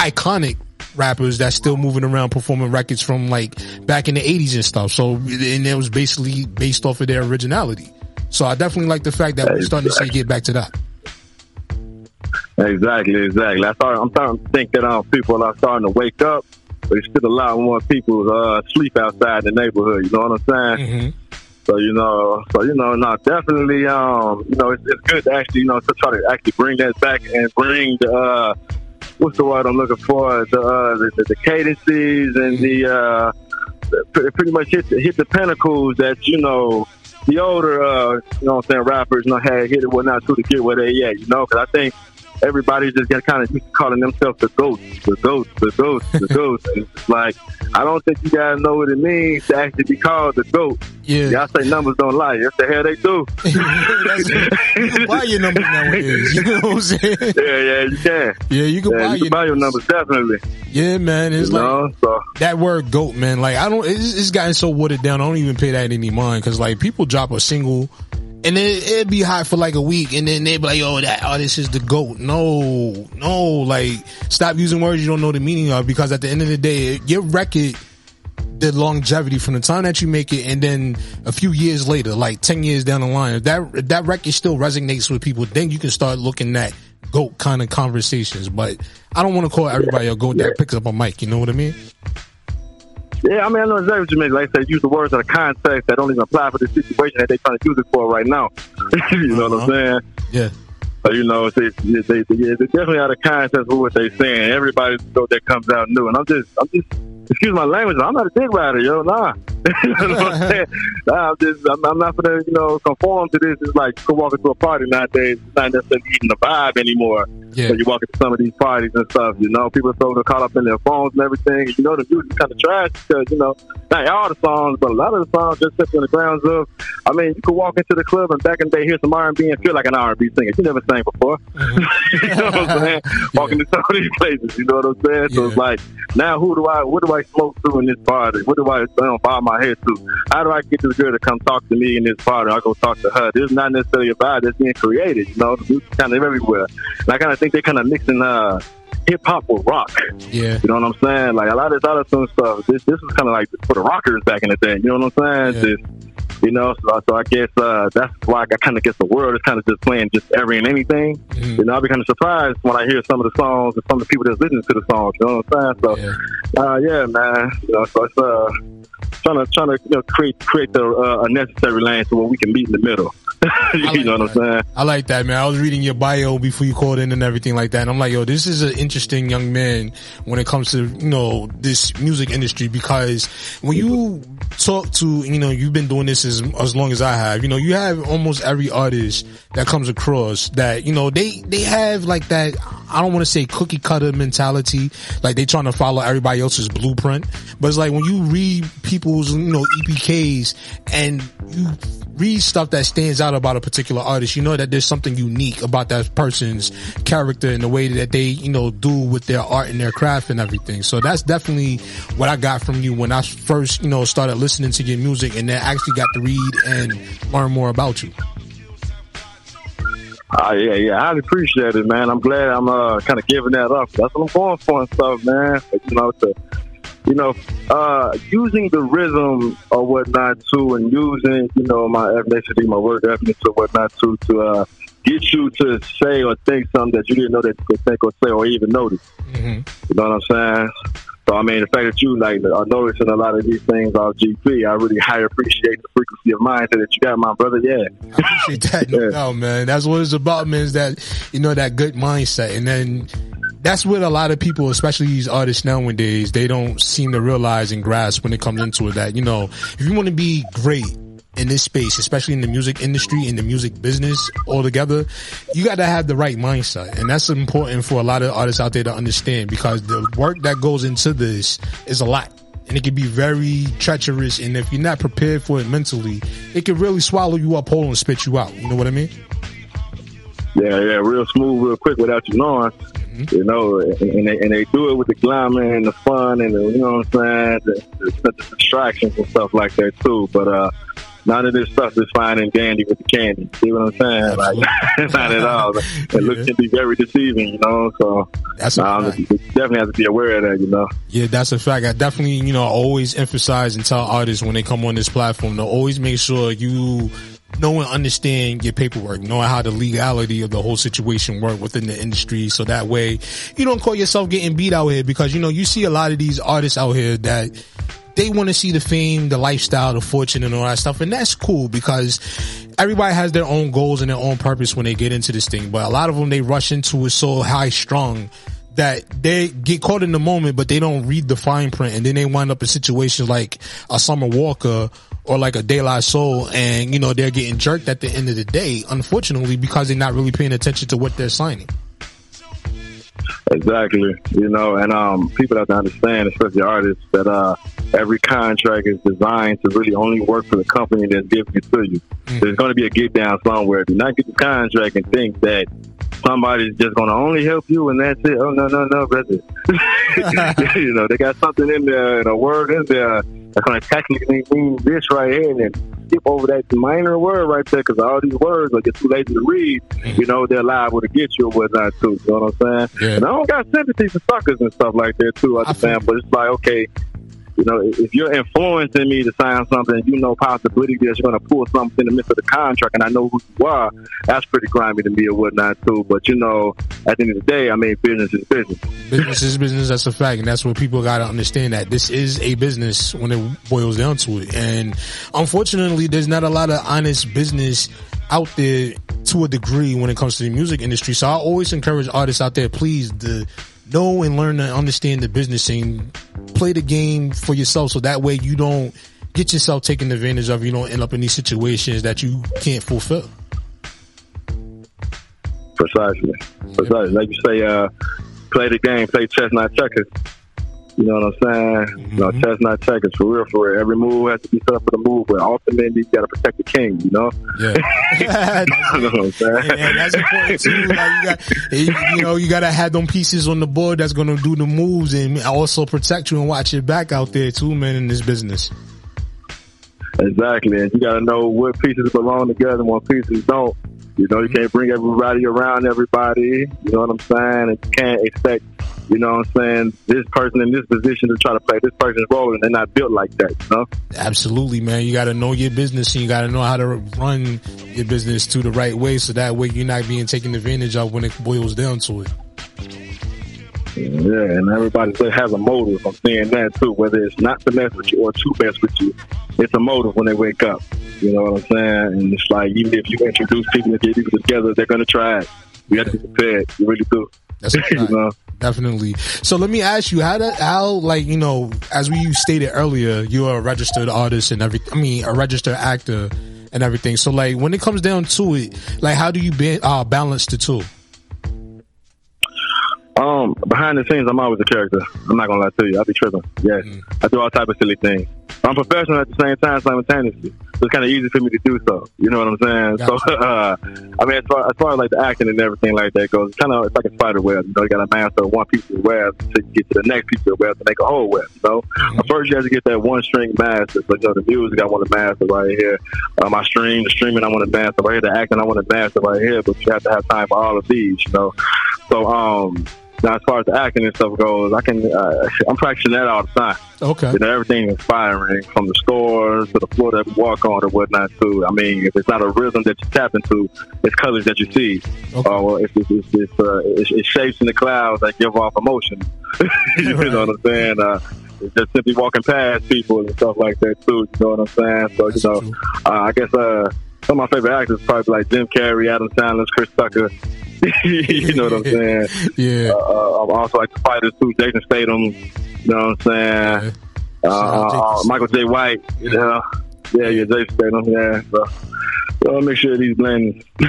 Speaker 1: iconic rappers that's still moving around performing records from like back in the 80s and stuff. So, and it was basically based off of their originality. So I definitely like the fact that we're starting to see get back to that.
Speaker 15: Exactly, exactly. I start, I'm starting to think that um, people are starting to wake up. But it's still a lot more people uh, sleep outside the neighborhood. You know what I'm saying? So you know, so you know, no, definitely, um, you know, it's, it's good to actually, you know, to try to actually bring that back and bring the, uh, what's the word I'm looking for? The uh, the, the, the cadences and the, uh, pretty much hit the, hit the pinnacles that you know the older, uh, you know, what I'm saying rappers, you know, had hit it whatnot too to get where they at, you know, because I think everybody just got kind of calling themselves the ghost, the ghost, the ghost, the ghost. And it's like, I don't think you guys know what it means to actually be called the goat.
Speaker 1: Yeah.
Speaker 15: Y'all say numbers don't lie. Yes, the hell they do.
Speaker 1: you buy your numbers nowadays. You know what I'm saying?
Speaker 15: Yeah, yeah, you can.
Speaker 1: Yeah, you can
Speaker 15: Yeah,
Speaker 1: buy
Speaker 15: you
Speaker 1: your
Speaker 15: can buy your numbers, definitely.
Speaker 1: Yeah, man. It's
Speaker 15: You
Speaker 1: like
Speaker 15: know, so.
Speaker 1: that word "goat," man. Like I don't. It's, it's gotten so watered down. I don't even pay that any mind because like people drop a single. And then it'd be hot for like a week, and then they'd be like, "Oh, that artist is the goat." No, no, like stop using words you don't know the meaning of, because at the end of the day, your record the longevity from the time that you make it, and then a few years later, like ten years down the line, if that if that record still resonates with people, then you can start looking at goat kind of conversations. But I don't want to call everybody a goat that picks up a mic. You know what I mean?
Speaker 15: Yeah, I mean, I know exactly what you mean. Like I said, use the words in a context that don't even apply for the situation that they're trying to use it for right now. you know what I'm uh-huh. saying?
Speaker 1: Yeah.
Speaker 15: So, you know, they, they, they, they, definitely out of context with what they're saying. Everybody that comes out new. And I'm just, I'm just, excuse my language, I'm not a dick rider, yo. Nah. You know what I'm saying? Nah, I'm just, I'm, I'm not gonna, you know, conform to this. It's like go walk into a party nowadays. It's not necessarily even the vibe anymore.
Speaker 1: Yeah.
Speaker 15: So you walk into some of these parties and stuff, you know, people are so caught up in their phones and everything. You know, the music's kind of trash because, you know, not all the songs, but a lot of the songs just sit on the grounds of, I mean, you could walk into the club and back in the day hear some R&B and feel like an R&B singer. You never sang before. you know what I'm saying? Walking to some of these places, you know what I'm saying? So it's like, now who do I, what do I smoke to in this party? What do I, you know, bob my head to? How do I get this girl to come talk to me in this party? I go talk to her. This is not necessarily a vibe that's being created, you know? The music's kind of everywhere. And I kind of think they're kind of mixing, uh, hip hop with rock.
Speaker 1: Yeah.
Speaker 15: You know what I'm saying? Like a lot of this other some stuff. This this was kind of like for the rockers back in the day. You know what I'm saying? Just, you know, so, so I guess uh, that's why I kind of guess the world is kind of just playing just every and anything.
Speaker 1: Mm-hmm.
Speaker 15: You know, I'll be kind of surprised when I hear some of the songs and some of the people that's listening to the songs. You know what I'm saying? So, uh, yeah, man. You know, so it's uh, trying to trying to you know, create create the uh, a necessary lane so where we can meet in the middle. you know what I'm saying?
Speaker 1: I like that, man. I was reading your bio before you called in and everything like that. And I'm like, yo, this is an interesting young man when it comes to, you know, this music industry because when you talk to, you know, you've been doing this as, as long as I have, you know, you have almost every artist that comes across that, you know, they, they have like that, I don't want to say cookie cutter mentality, like they trying to follow everybody else's blueprint. But it's like when you read people's, you know, EPKs and you read stuff that stands out about a particular artist, you know that there's something unique about that person's character and the way that they, you know, do with their art and their craft and everything. So that's definitely what I got from you when I first, you know, started listening to your music and then actually got to read and learn more about you.
Speaker 15: Oh yeah, yeah, I appreciate it, man. I'm glad I'm uh, kind of giving that up. That's what I'm going for and stuff, man. You know, to you know, uh, using the rhythm or whatnot too, and using you know my ethnicity, my work ethic or whatnot too, to uh, get you to say or think something that you didn't know that you could think or say or even notice.
Speaker 1: Mm-hmm.
Speaker 15: You know what I'm saying? So I mean, the fact that you like are noticing a lot of these things off GP, I really highly appreciate the frequency of mindset that you got, my brother. Yeah,
Speaker 1: I appreciate that. No man. That's what it's about, man. Is that you know that good mindset, and then that's what a lot of people, especially these artists nowadays, they don't seem to realize and grasp when it comes into it. That you know, if you want to be great in this space, especially in the music industry, in the music business altogether, you got to have the right mindset. And that's important for a lot of artists out there to understand because the work that goes into this is a lot. And it can be very treacherous. And if you're not prepared for it mentally, it can really swallow you up whole and spit you out. You know what I mean?
Speaker 15: Yeah, yeah, real smooth, real quick without you knowing.
Speaker 1: Mm-hmm.
Speaker 15: You know, and, and they and they do it with the glamour and the fun and the, you know what I'm saying, the, the, the distractions and stuff like that too. But uh, none of this stuff is fine and dandy with the candy. See what I'm saying? Like, not at all. It looks can be very deceiving, you know. So
Speaker 1: That's a
Speaker 15: um, you definitely have to be aware of that, you know.
Speaker 1: Yeah, that's a fact. I definitely, you know, always emphasize and tell artists when they come on this platform to always make sure you know and understand your paperwork, knowing how the legality of the whole situation work within the industry. So that way you don't call yourself getting beat out here because, you know, you see a lot of these artists out here that they want to see the fame, the lifestyle, the fortune and all that stuff. And that's cool because everybody has their own goals and their own purpose when they get into this thing. But a lot of them, they rush into it so high strung that they get caught in the moment, but they don't read the fine print. And then they wind up in situations like a Summer Walker or like a De La Soul. And, you know, they're getting jerked at the end of the day, unfortunately, because they're not really paying attention to what they're signing.
Speaker 15: Exactly. You know, and um, people have to understand, especially artists, that uh, every contract is designed to really only work for the company that's giving it to you. There's going to be a get down somewhere. Do not get the contract and think that somebody's just going to only help you and that's it. Oh, no, no, no, brother. you know, they got something in there and a word in there that's going to technically mean this right here and then skip over that minor word right there because all these words are just too lazy to read. You know, they're liable to get you or whatnot too. You know what I'm saying? And I don't got sympathy for suckers and stuff like that too. I understand, but it's like okay. You know, if you're influencing me to sign something, you know possibility that you're going to pull something in the midst of the contract, and I know who you are. That's pretty grimy to me or whatnot too. But you know, at the end of the day, I mean, business is business.
Speaker 1: Business is business. That's a fact, and that's what people got to understand. That this is a business when it boils down to it. And unfortunately, there's not a lot of honest business out there to a degree when it comes to the music industry. So I always encourage artists out there, please, to know and learn to understand the business and play the game for yourself. So that way you don't get yourself taken advantage of. You don't end up in these situations that you can't fulfill.
Speaker 15: Precisely. Precisely. Like you say, uh, play the game, play chess, not checkers. You know what I'm saying? Mm-hmm. You know, chess, not checkers. For real, for real. Every move has to be set up for the move, but ultimately you got to protect the king, you know?
Speaker 1: Yeah.
Speaker 15: you know what I'm saying?
Speaker 1: And that's important too. Like you got, you know, you gotta have them pieces on the board that's gonna do the moves and also protect you and watch your back out there too, man, in this business.
Speaker 15: Exactly. And you got to know what pieces belong together and what pieces don't. You know, you mm-hmm. can't bring everybody around everybody. You know what I'm saying? And you can't expect, you know what I'm saying, this person in this position to try to play this person's role and they're not built like that, you know?
Speaker 1: Absolutely, man. You gotta know your business and you gotta know how to run your business to the right way so that way you're not being taken advantage of when it boils down to it.
Speaker 15: Yeah, and everybody has a motive. I'm saying that too. Whether it's not to mess with you or to mess with you, it's a motive when they wake up. You know what I'm saying? And it's like even if you introduce people and get people together, they're gonna try it. You have to be prepared. You really do.
Speaker 1: That's a
Speaker 15: you know?
Speaker 1: Definitely. So let me ask you, how do, how like you know, as we stated earlier, you're a registered artist and every, I mean, a registered actor and everything. So like, when it comes down to it, like, how do you ba- uh, balance the two?
Speaker 15: Um, behind the scenes, I'm always a character. I'm not gonna lie to you. I be tripping. Yes, I do all type of silly things. I'm professional at the same time, simultaneously. So it's kind of easy for me to do so. You know what I'm saying? So, uh, I mean, as far, as far as like the acting and everything like that goes, it's kind of it's like a spider web. You know, you got to master one piece of the web to get to the next piece of the web to make a whole web. You know, But first you have to get that one string master. So you know, the music I want to master right here. Uh, my stream, the streaming I want to master right here. The acting I want to master right here. But you have to have time for all of these. You know, so um. Now, as far as the acting and stuff goes, I can uh, I'm practicing that all the time.
Speaker 1: Okay.
Speaker 15: You know, everything inspiring from the scores to the floor that we walk on or whatnot. Too. I mean, if it's not a rhythm that you tap into, it's colors that you see, or it's it's, it's, it's, uh, it's, it's shapes in the clouds that give off emotion. you know what I'm saying? Uh, just simply walking past people and stuff like that too. You know what I'm saying? So you know, uh, I guess uh, some of my favorite actors probably like Jim Carrey, Adam Sandler, Chris Tucker. you know what I'm saying?
Speaker 1: Yeah.
Speaker 15: Uh, uh, I'm also like the fighters too, Jason Statham. You know what I'm saying? Uh, uh, Michael Jai White. You know, yeah, yeah, Jason Statham. Yeah. So, so make sure these blends. you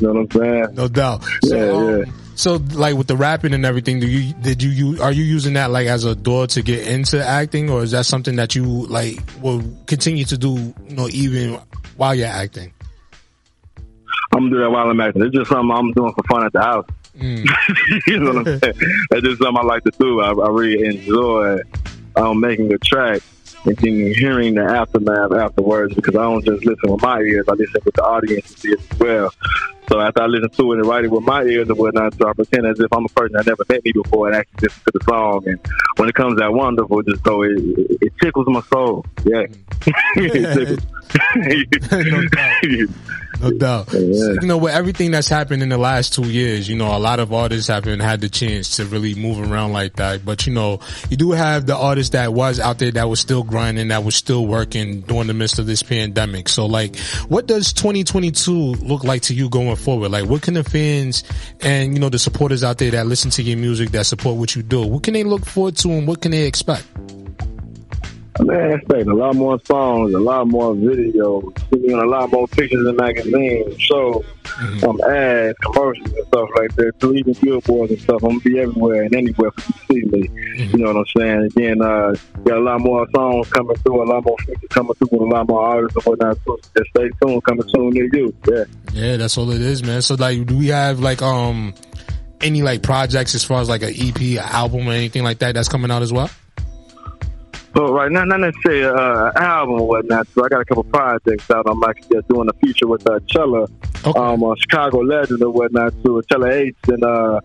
Speaker 15: know what I'm saying?
Speaker 1: No doubt.
Speaker 15: Yeah,
Speaker 1: So,
Speaker 15: yeah.
Speaker 1: um, so like with the rapping and everything, do you did you, you are you using that like as a door to get into acting, or is that something that you like will continue to do, you know, even while you're acting?
Speaker 15: I'm gonna do that while I'm acting. It's just something I'm doing for fun at the house. you know what I'm saying? That's just something I like to do. I, I really enjoy um, making a track and then hearing the aftermath afterwards because I don't just listen with my ears. I listen with the audience as well. So after I listen to it and write it with my ears and whatnot, so I pretend as if I'm a person that never met me before and actually listen to the song. And when it comes out wonderful, just so it, it, it tickles my soul. Yeah, it tickles.
Speaker 1: No doubt. So, you know, with everything that's happened in the last two years, you know, a lot of artists haven't had the chance to really move around like that. But, you know, you do have the artist that was out there that was still grinding, that was still working during the midst of this pandemic. So, like, what does 2022 look like to you going forward? Like, what can the fans and, you know, the supporters out there that listen to your music, that support what you do, what can they look forward to and what can they expect?
Speaker 15: Man, expect a lot more songs, a lot more videos, seeing a lot more pictures in magazines, shows, um, ads, commercials and stuff like that. So even billboards and stuff. I'm gonna be everywhere and anywhere for you to see me. You know what I'm saying? Again, uh, got a lot more songs coming through, a lot more features coming through with a lot more artists and whatnot. So just stay tuned, coming soon near you. Yeah.
Speaker 1: Yeah, that's all it is, man. So, like, do we have like um any like projects as far as like an EP, an album, or anything like that that's coming out as well?
Speaker 15: So right now, not necessarily uh, an album or whatnot. So I got a couple projects out. I'm actually just doing a feature with uh, Chella, um, a Chicago legend or whatnot, too. Chella H, and uh,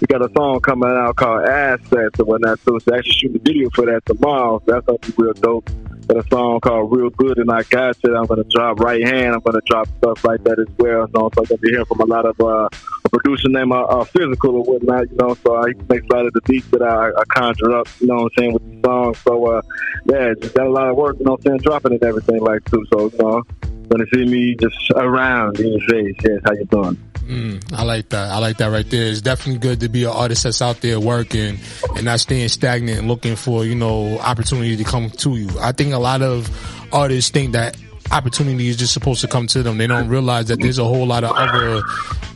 Speaker 15: we got a song coming out called Assets and whatnot. So it's actually shooting a video for that tomorrow. So that's gonna be real dope. Got a song called Real Good and I Got You. I'm gonna drop right hand. I'm gonna drop stuff like that as well. So, so I'm gonna be from a lot of uh, a producer named uh, uh, Physical or whatnot. You know, so I make a lot of the beats that I, I conjure up. You know what I'm saying with the songs. So uh, yeah, just got a lot of work. You know what I'm saying, dropping and everything like too. So you know, gonna see me just around in your face. Yes, how you doing?
Speaker 1: Mm, I like that. I like that right there. It's definitely good to be an artist that's out there working and not staying stagnant and looking for, you know, opportunity to come to you. I think a lot of artists think that opportunity is just supposed to come to them. They don't realize that there's a whole lot of other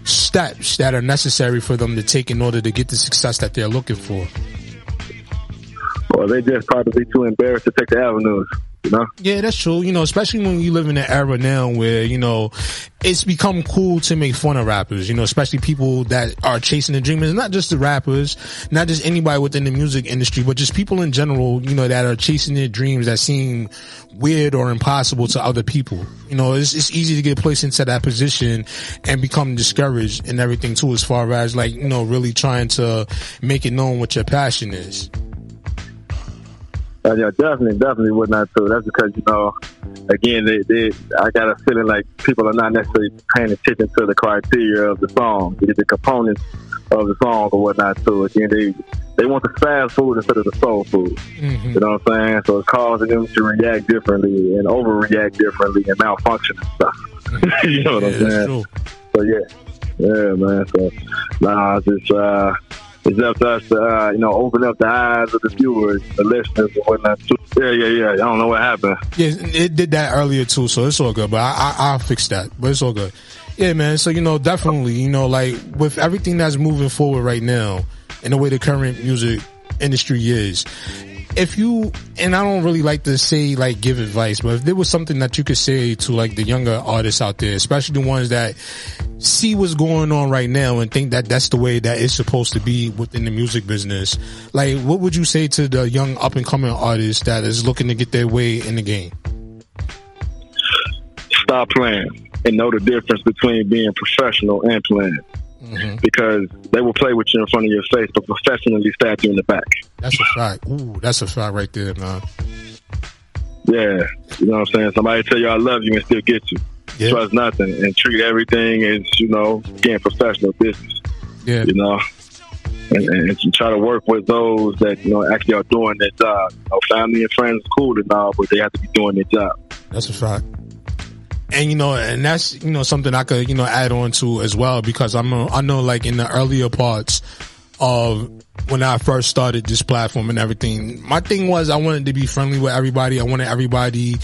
Speaker 1: steps that are necessary for them to take in order to get the success that they're looking for.
Speaker 15: Or they just probably too embarrassed to take the avenues. You know?
Speaker 1: Yeah, that's true. You know, especially when you live in an era now where, you know, it's become cool to make fun of rappers, you know, especially people that are chasing the dream. It's not just the rappers, not just anybody within the music industry, but just people in general, you know, that are chasing their dreams that seem weird or impossible to other people. You know, it's, it's easy to get placed into that position and become discouraged and everything too, as far as like, you know, really trying to make it known what your passion is.
Speaker 15: Uh, yeah, definitely, definitely would not too. That's because you know, again, they, they, I got a feeling like people are not necessarily paying attention to the criteria of the song, the, components of the song or whatnot too. Again, they they want the fast food instead of the soul food.
Speaker 1: Mm-hmm.
Speaker 15: You know what I'm saying? So it's causing them to react differently and overreact differently and malfunction and stuff. you know what
Speaker 1: Yeah,
Speaker 15: I'm saying?
Speaker 1: true.
Speaker 15: So yeah, yeah, man. So nah, it's just uh, it's up to us to uh, you know open up the eyes of the viewers, the listeners, and whatnot. Too. Yeah, yeah, yeah. I don't know what happened.
Speaker 1: Yeah, it did that earlier too, so it's all good. But I, I, I'll fix that. But it's all good. Yeah, man. So you know, definitely, you know, like with everything that's moving forward right now, and the way the current music industry is, if you and I don't really like to say like give advice, but if there was something that you could say to like the younger artists out there, especially the ones that see what's going on right now and think that that's the way that it's supposed to be within the music business, like what would you say to the young up and coming artist that is looking to get their way in the game?
Speaker 15: Stop playing and know the difference between being professional and playing. Mm-hmm. Because they will play with you in front of your face, but professionally stab you in the back.
Speaker 1: That's a fact. Ooh, that's a fact right there, man.
Speaker 15: Yeah, you know what I'm saying. Somebody tell you I love you and still get you. Trust nothing and treat everything as you know, again, professional business.
Speaker 1: Yeah,
Speaker 15: you know, and, and you try to work with those that you know actually are doing their job. You know, family and friends cool and all, but they have to be doing their job.
Speaker 1: That's a fact. And you know, and that's you know something I could you know add on to as well because I'm a, I know like in the earlier parts of when I first started this platform and everything, my thing was I wanted to be friendly with everybody. I wanted everybody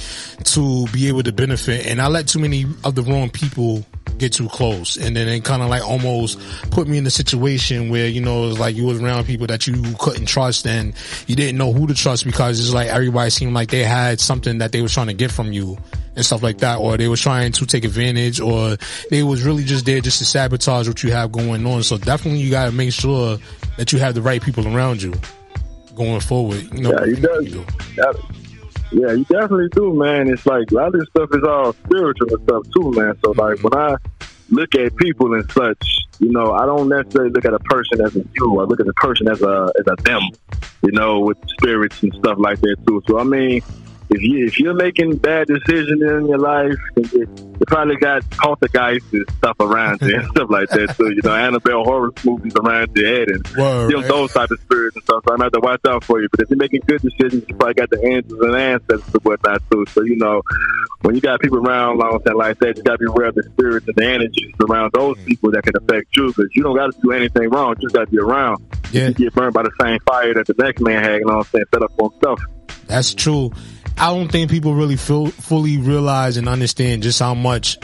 Speaker 1: to be able to benefit, and I let too many of the wrong people get too close, and then it kind of like almost put me in a situation where you know it was like you was around people that you couldn't trust, and you didn't know who to trust because it's like everybody seemed like they had something that they were trying to get from you and stuff like that, or they were trying to take advantage, or they was really just there just to sabotage what you have going on. So definitely you gotta make sure that you have the right people around you going forward. You know,
Speaker 15: yeah, you does. that- yeah, you definitely do, man. It's like a lot of this stuff is all spiritual stuff too, man. So like mm-hmm. when I look at people and such, you know, I don't necessarily look at a person as a you. I look at the person as a as a them, you know, with spirits and stuff like that too. So I mean, if you if you're making bad decisions in your life, you, you probably got poltergeists and stuff around you and stuff like that So You know, Annabelle horror movies around your head and
Speaker 1: Word,
Speaker 15: you know those type of spirits and stuff. So I'm have to watch out for you. But if you're making good decisions, you probably got the angels and ancestors and whatnot too. So you know, when you got people around long time like that, you gotta be aware of the spirits and the energies around those mm. people that can affect you. Because you don't got to do anything wrong. You just got to be around.
Speaker 1: Yeah.
Speaker 15: You get burned by the same fire that the next man had. You know what I'm saying? Set up for himself.
Speaker 1: That's true. I don't think people really feel, fully realize and understand just how much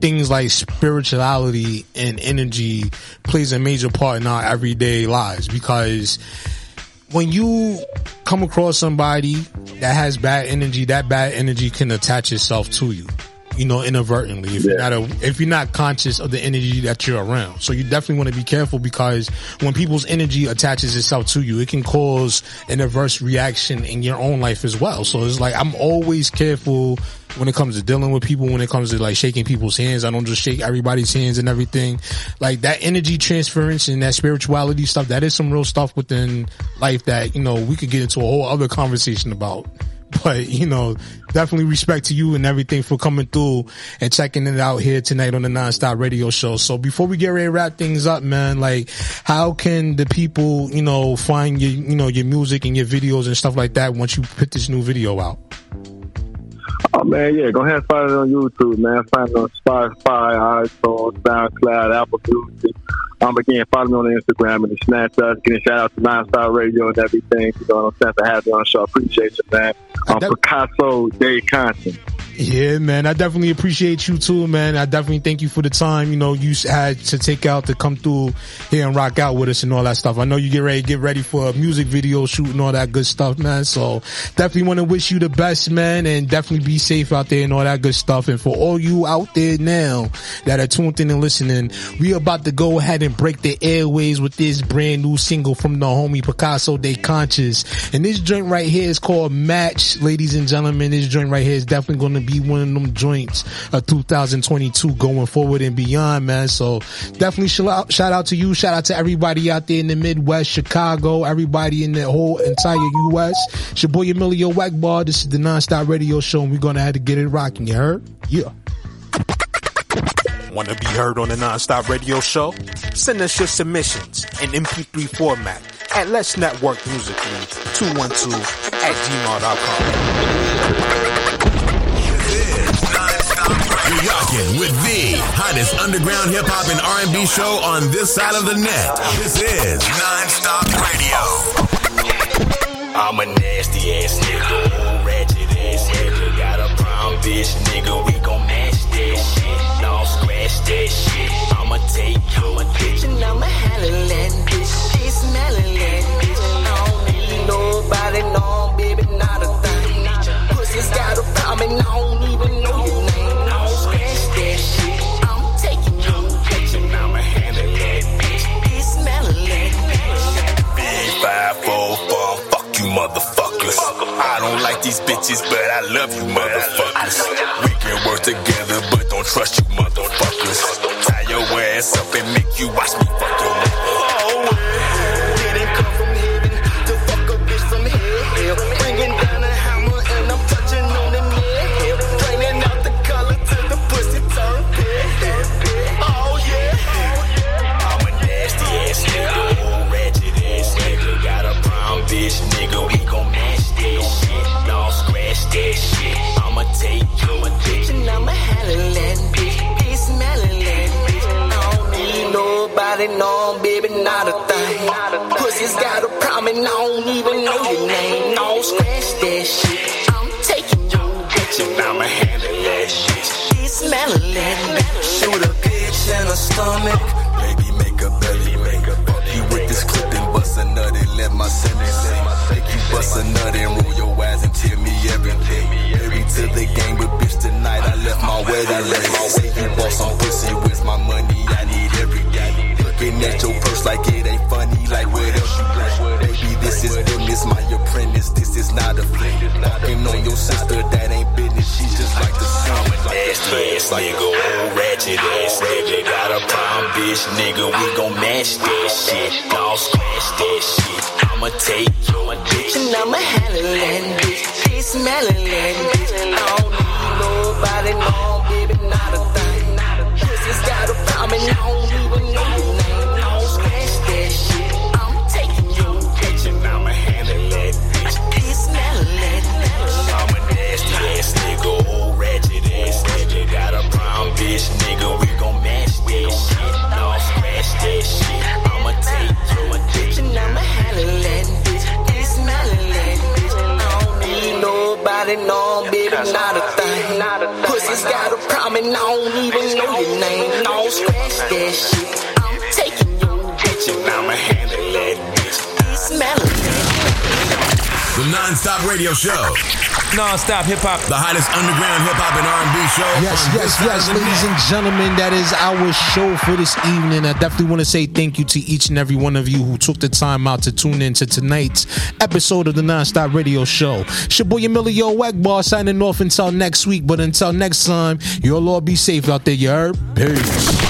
Speaker 1: things like spirituality and energy plays a major part in our everyday lives because when you come across somebody that has bad energy, that bad energy can attach itself to you. You know, inadvertently. If you're not a, if you're not conscious of the energy that you're around, so you definitely want to be careful because when people's energy attaches itself to you, it can cause an adverse reaction in your own life as well. So it's like I'm always careful when it comes to dealing with people, when it comes to like shaking people's hands. I don't just shake everybody's hands and everything. Like that energy transference and that spirituality stuff, that is some real stuff within life that, you know, we could get into a whole other conversation about. But, you know, definitely respect to you and everything for coming through and checking it out here tonight on the Nonstop Radio Show. So before we get ready to wrap things up, man, like how can the people, you know, find your, you know, your music and your videos and stuff like that once you put this new video out?
Speaker 15: Oh man, yeah, go ahead and find it on YouTube, man. Find it on Spotify, iTunes, SoundCloud, Apple Music. Um, again, follow me on Instagram and the Snapchat. Getting shout out to Nonstop Radio and everything. You know what I'm saying? To have you on the show. Appreciate you, man. Um, Picasso De Conscience.
Speaker 1: Yeah, man. I definitely appreciate you too, man. I definitely thank you for the time, you know, you had to take out to come through here and rock out with us and all that stuff. I know you get ready, get ready for a music video shoot and all that good stuff, man. So definitely want to wish you the best, man, and definitely be safe out there and all that good stuff. And for all you out there now that are tuned in and listening, we about to go ahead and break the airways with this brand new single from the homie Picasso De Conscience. And this joint right here is called Match, ladies and gentlemen. This joint right here is definitely going to be one of them joints of 2022 going forward and beyond, man. So definitely shout out, to you. Shout out to everybody out there in the Midwest, Chicago, everybody in the whole entire U.S. It's your boy Emilio Egbar. This is the Nonstop Radio Show, and we're to have to get it rocking. You heard? Yeah. Want to be heard on the Nonstop Radio Show? Send us your submissions in MP3 format at Let's Network Musically 212 at gmail.com.
Speaker 16: Rocking with the hottest underground hip hop and R&B show on this side of the net. This is Nonstop Radio.
Speaker 6: I'm a nasty ass nigga, ratchet ass nigga. Got a brown bitch nigga, we gon' match that shit. Don't scratch that shit. I'ma take your bitch and I'ma handle that bitch. She smelling that bitch. I don't need nobody, no baby, not a thing. Pussy's got a problem I don't even know
Speaker 4: I these bitches, but I love you motherfuckers. We can work together, but don't trust you motherfuckers. Tie your ass up and make you watch me fuck your
Speaker 6: Pussy's got a problem and I don't even know your name. No scratch that shit. I'm taking your bitch and I'ma handle that shit. Be smelling that bitch.
Speaker 4: Shoot a bitch in her stomach. Baby, make a belly, make a fuck you with this clip and bust a nut and let my sentence Make you bust a nut and roll your eyes and tell me everything. Married to the game, but bitch, tonight I left my wedding ring. Say you bought some pussy with my money, I need every day. Looking at your purse like it ain't funny, like what else you like? Baby, this is business, my apprentice, this is not a fling. Fucking on your sister, that ain't business, she's just like the sun.
Speaker 6: Nasty ass nigga, old ratchet ass nigga. Got a brown bitch nigga, we gon' match that shit. Don't scratch that shit. I'ma take your bitch and I'ma handle that bitch. She smelling that bitch. I don't need nobody, no baby, not a thing. Pussy's got a problem I don't even know nobody, no baby, not a thing. Pussy's got a problem and I don't even know your name. Don't scratch that shit.
Speaker 16: The non-stop radio show.
Speaker 5: Non-stop hip hop.
Speaker 16: The hottest underground hip hop and R&B show.
Speaker 1: Yes, yes, yes, ladies and gentlemen, that is our show for this evening. I definitely want to say thank you to each and every one of you who took the time out to tune in to tonight's episode of the Nonstop Radio Show. It's your boy Emilio Egbar signing off until next week. But until next time, you'll all be safe out there, you heard? Peace.